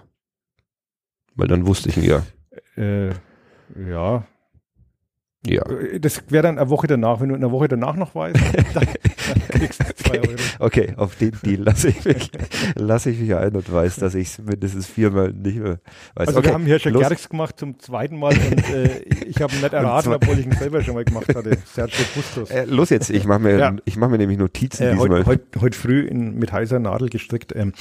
Weil dann wusste ich ihn ja. Äh, ja, Ja. Äh, das wäre dann eine Woche danach. Wenn du eine Woche danach noch weißt, dann, Euro. Okay, auf den Deal lasse ich mich, lasse ich mich ein und weiß, dass ich es mindestens viermal nicht mehr weiß. Also okay, wir haben hier schon. Gerx gemacht zum zweiten Mal und äh, ich habe ihn nicht erraten, obwohl ich ihn selber schon mal gemacht hatte. Sergio Bustos. Äh, los jetzt, ich mache mir, Ja. ich mache mir nämlich Notizen Äh, diesmal. heute heut, heut früh in, mit heißer Nadel gestrickt. Ähm,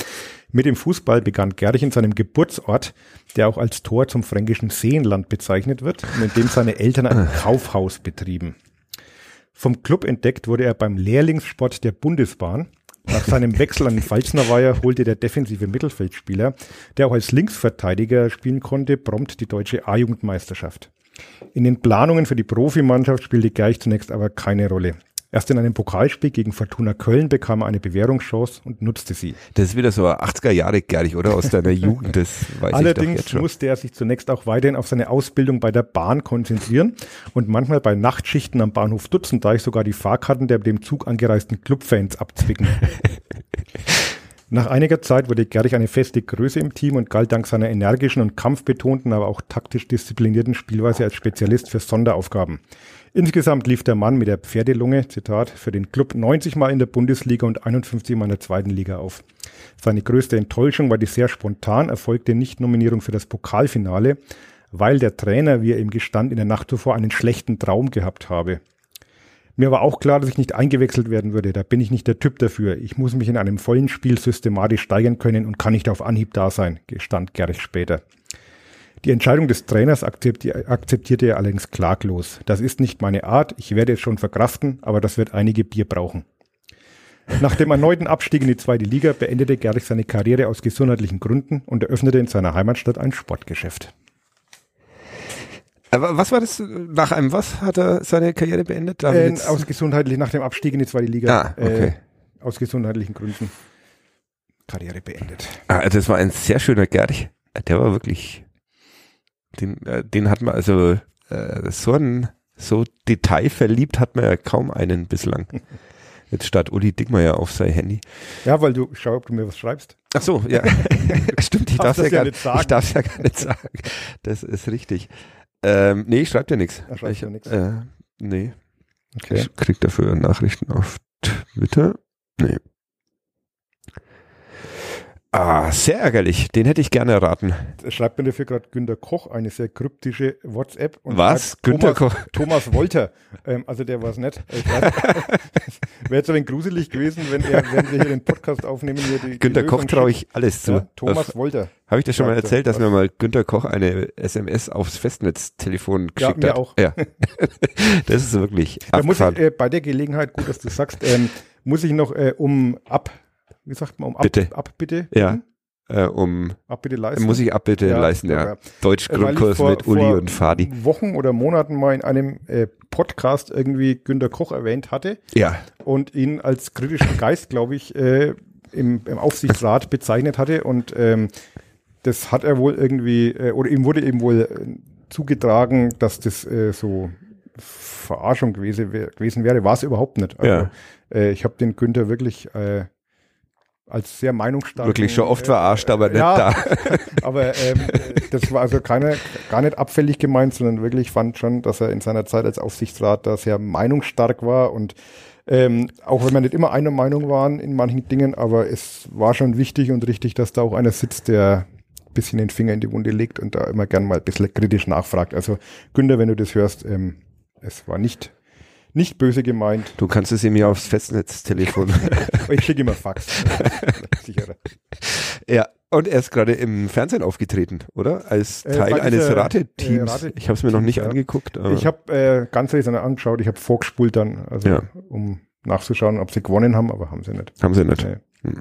mit dem Fußball begann Gerch in seinem Geburtsort, der auch als Tor zum fränkischen Seenland bezeichnet wird, und in dem seine Eltern ein Kaufhaus betrieben. Vom Club entdeckt wurde er beim Lehrlingssport der Bundesbahn. Nach seinem Wechsel an den Pfalznerweiher holte der defensive Mittelfeldspieler, der auch als Linksverteidiger spielen konnte, prompt die deutsche A-Jugendmeisterschaft. In den Planungen für die Profimannschaft spielte Gerch zunächst aber keine Rolle. Erst in einem Pokalspiel gegen Fortuna Köln bekam er eine Bewährungschance und nutzte sie. Das ist wieder so ein 80er Jahre Gerich, oder? Aus deiner Jugend, das weiß Allerdings ich doch musste er sich zunächst auch weiterhin auf seine Ausbildung bei der Bahn konzentrieren und manchmal bei Nachtschichten am Bahnhof Dutzendeich sogar die Fahrkarten der mit dem Zug angereisten Clubfans abzwicken. Nach einiger Zeit wurde Gerich eine feste Größe im Team und galt dank seiner energischen und kampfbetonten, aber auch taktisch disziplinierten Spielweise als Spezialist für Sonderaufgaben. Insgesamt lief der Mann mit der Pferdelunge, Zitat, für den Club 90 Mal in der Bundesliga und 51 Mal in der zweiten Liga auf. Seine größte Enttäuschung war die sehr spontan erfolgte Nichtnominierung für das Pokalfinale, weil der Trainer, wie er ihm gestand, in der Nacht zuvor einen schlechten Traum gehabt habe. Mir war auch klar, dass ich nicht eingewechselt werden würde. Da bin ich nicht der Typ dafür. Ich muss mich in einem vollen Spiel systematisch steigern können und kann nicht auf Anhieb da sein, gestand Gerich später. Die Entscheidung des Trainers akzepti akzeptierte er allerdings klaglos. Das ist nicht meine Art, ich werde es schon verkraften, aber das wird einige Bier brauchen. Nach dem erneuten Abstieg in die zweite Liga beendete Gerich seine Karriere aus gesundheitlichen Gründen und eröffnete in seiner Heimatstadt ein Sportgeschäft. Aber was war das? Nach einem was hat er seine Karriere beendet? Äh, aus gesundheitlich, nach dem Abstieg in die zweite Liga. Ah, okay. äh, aus gesundheitlichen Gründen. Karriere beendet. Ah, das war ein sehr schöner Gerich. Der war wirklich, den, äh, den hat man also äh, so ein so detailverliebt hat man ja kaum einen bislang. Jetzt starrt Uli Dickmeyer auf sein Handy. Ja, weil du, schau, ob du mir was schreibst. Ach so, ja. Stimmt, ich darf Darfst ja, ja gar nicht sagen. Ich darf ja gar nicht sagen. Das ist richtig. Ähm, nee, ich schreibe dir nichts. Schreibt Ich- dir nix. Äh, nee. Okay. Ich krieg dafür Nachrichten auf Twitter. Nee. Ah, sehr ärgerlich. Den hätte ich gerne erraten. Schreibt mir dafür gerade Günter Koch eine sehr kryptische WhatsApp. Was? schreibt Günter Thomas, Koch? Thomas Wolter. Ähm, also der war es nicht. Wäre jetzt ein wenig gruselig gewesen, wenn er, während wir hier den Podcast aufnehmen, hier die, Günter Koch traue ich alles zu. Ja, Thomas Wolter. Habe ich dir schon mal er. erzählt, dass Was? mir mal Günter Koch eine SMS aufs Festnetztelefon geschickt mir hat? auch. Ja. das ist wirklich Da muss ich, äh, bei der Gelegenheit, gut, dass du sagst, ähm, muss ich noch äh, um ab, wie sagt man, um ab, Bitte. Abbitte? Ja. äh, um Abbitte leisten. muss ich Abbitte Ja, leisten, ja. ja. Äh, Deutschgrundkurs vor- mit Uli und Fadi. Wochen oder Monaten mal in einem äh, Podcast irgendwie Günter Koch erwähnt hatte Ja, und ihn als kritischen Geist, glaube ich, äh, im, im Aufsichtsrat bezeichnet hatte und ähm, das hat er wohl irgendwie, äh, oder ihm wurde eben wohl äh, zugetragen, dass das äh, so Verarschung gewesen, wär, gewesen wäre. War es überhaupt nicht. Also, Ja. äh, ich habe den Günther wirklich äh, als sehr meinungsstark. wirklich schon oft verarscht, aber nicht ja, da. aber ähm, äh, das war also keine, gar nicht abfällig gemeint, sondern wirklich fand schon, dass er in seiner Zeit als Aufsichtsrat da sehr meinungsstark war und ähm, auch wenn wir nicht immer einer Meinung waren in manchen Dingen, aber es war schon wichtig und richtig, dass da auch einer sitzt, der ein bisschen den Finger in die Wunde legt und da immer gern mal ein bisschen kritisch nachfragt. Also Günther, wenn du das hörst, ähm, es war nicht, nicht böse gemeint. Du kannst es ihm ja aufs Festnetztelefon. Ich schicke immer Fax. Sicherer. ja. Und er ist gerade im Fernsehen aufgetreten, oder? Als Äh, Teil bei eines Rateteams. äh, Rate- ich habe es mir noch nicht ja. angeguckt. Ich habe äh, ganz Lesern angeschaut, ich habe vorgespult dann, also Ja. um nachzuschauen, ob sie gewonnen haben, aber haben sie nicht. haben sie nicht. Nee.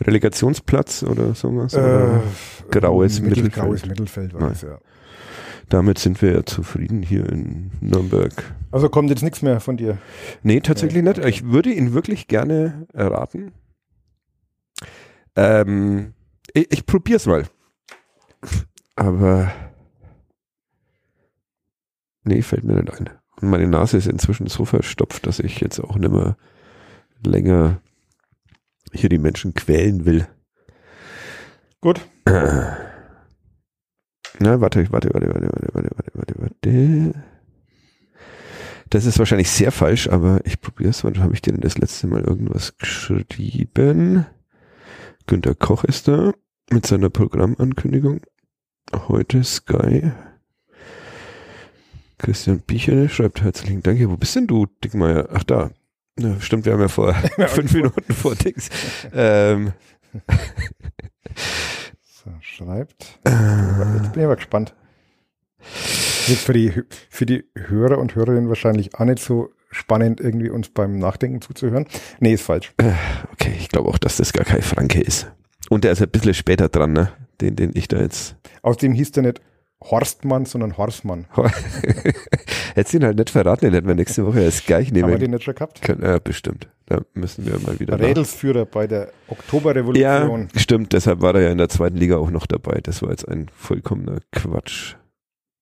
Relegationsplatz oder sowas? Äh, oder? graues Mittel, Mittelfeld. Graues Mittelfeld war Nein. das, ja. Damit sind wir ja zufrieden hier in Nürnberg. Also kommt jetzt nichts mehr von dir. Nee, tatsächlich Nee, nicht. Ich würde ihn wirklich gerne erraten. Ähm, ich, ich probier's mal. Aber nee, fällt mir nicht ein. Und meine Nase ist inzwischen so verstopft, dass ich jetzt auch nicht mehr länger hier die Menschen quälen will. Gut. Na, warte, warte, warte, warte, warte, warte, warte, warte, warte. Das ist wahrscheinlich sehr falsch, aber ich probiere es. Wann habe ich dir denn das letzte Mal irgendwas geschrieben? Günter Koch ist da mit seiner Programmankündigung. Heute Sky. Christian Bicherne schreibt herzlichen Dank. Wo bist denn du, Dickmeier? Ach da. Ja, stimmt, wir haben ja vor fünf Minuten vor Dings. Ähm, So, schreibt. äh, Jetzt bin ich aber gespannt. Für die, für die Hörer und Hörerinnen wahrscheinlich auch nicht so spannend, irgendwie uns beim Nachdenken zuzuhören. Nee, ist falsch. Okay, ich glaube auch, dass das gar kein Franke ist. Und der ist ein bisschen später dran, ne? Den, den ich da jetzt. Außerdem hieß der nicht Horstmann, sondern Horstmann. Hättest ihn halt nicht verraten, den hätten wir nächste Woche erst gleich nehmen Haben wir den nicht schon gehabt? können. Ja, bestimmt. Da müssen wir mal wieder. Rädelsführer bei der Ja, Oktoberrevolution. stimmt. Deshalb war er ja in der zweiten Liga auch noch dabei. Das war jetzt ein vollkommener Quatsch.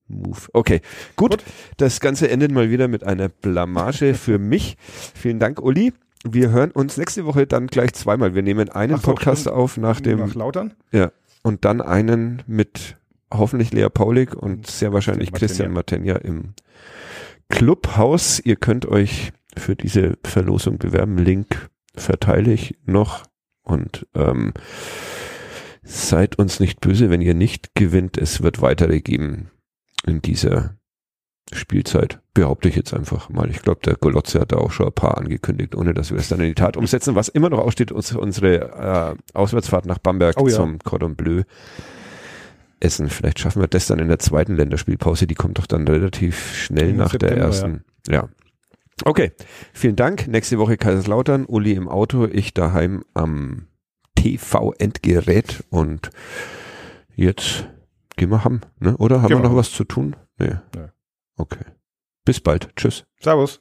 Move. Okay, gut. Gut. Das Ganze endet mal wieder mit einer Blamage für mich. Vielen Dank, Uli. Wir hören uns nächste Woche dann gleich zweimal. Wir nehmen einen Ach Podcast auf nach dem Nach Lautern? und dann einen mit hoffentlich Lea Paulik und sehr wahrscheinlich. Christian Martenja im Clubhaus. Ihr könnt euch für diese Verlosung bewerben. Link verteile ich noch und ähm, seid uns nicht böse, wenn ihr nicht gewinnt. Es wird weitere geben in dieser Spielzeit. Behaupte ich jetzt einfach mal. Ich glaube, der Golotze hat da auch schon ein paar angekündigt, ohne dass wir es dann in die Tat umsetzen. Was immer noch aussteht, uns, unsere äh, Auswärtsfahrt nach Bamberg Oh ja. zum Cordon Bleu essen. Vielleicht schaffen wir das dann in der zweiten Länderspielpause. Die kommt doch dann relativ schnell Im nach der September, ersten. Ja. Okay. Vielen Dank. Nächste Woche Kaiserslautern. Uli im Auto, ich daheim am TV-Endgerät und jetzt gehen wir haben, ne? Oder haben Gehen wir noch was zu tun? Nee. Nee. Okay. Bis bald. Tschüss. Servus.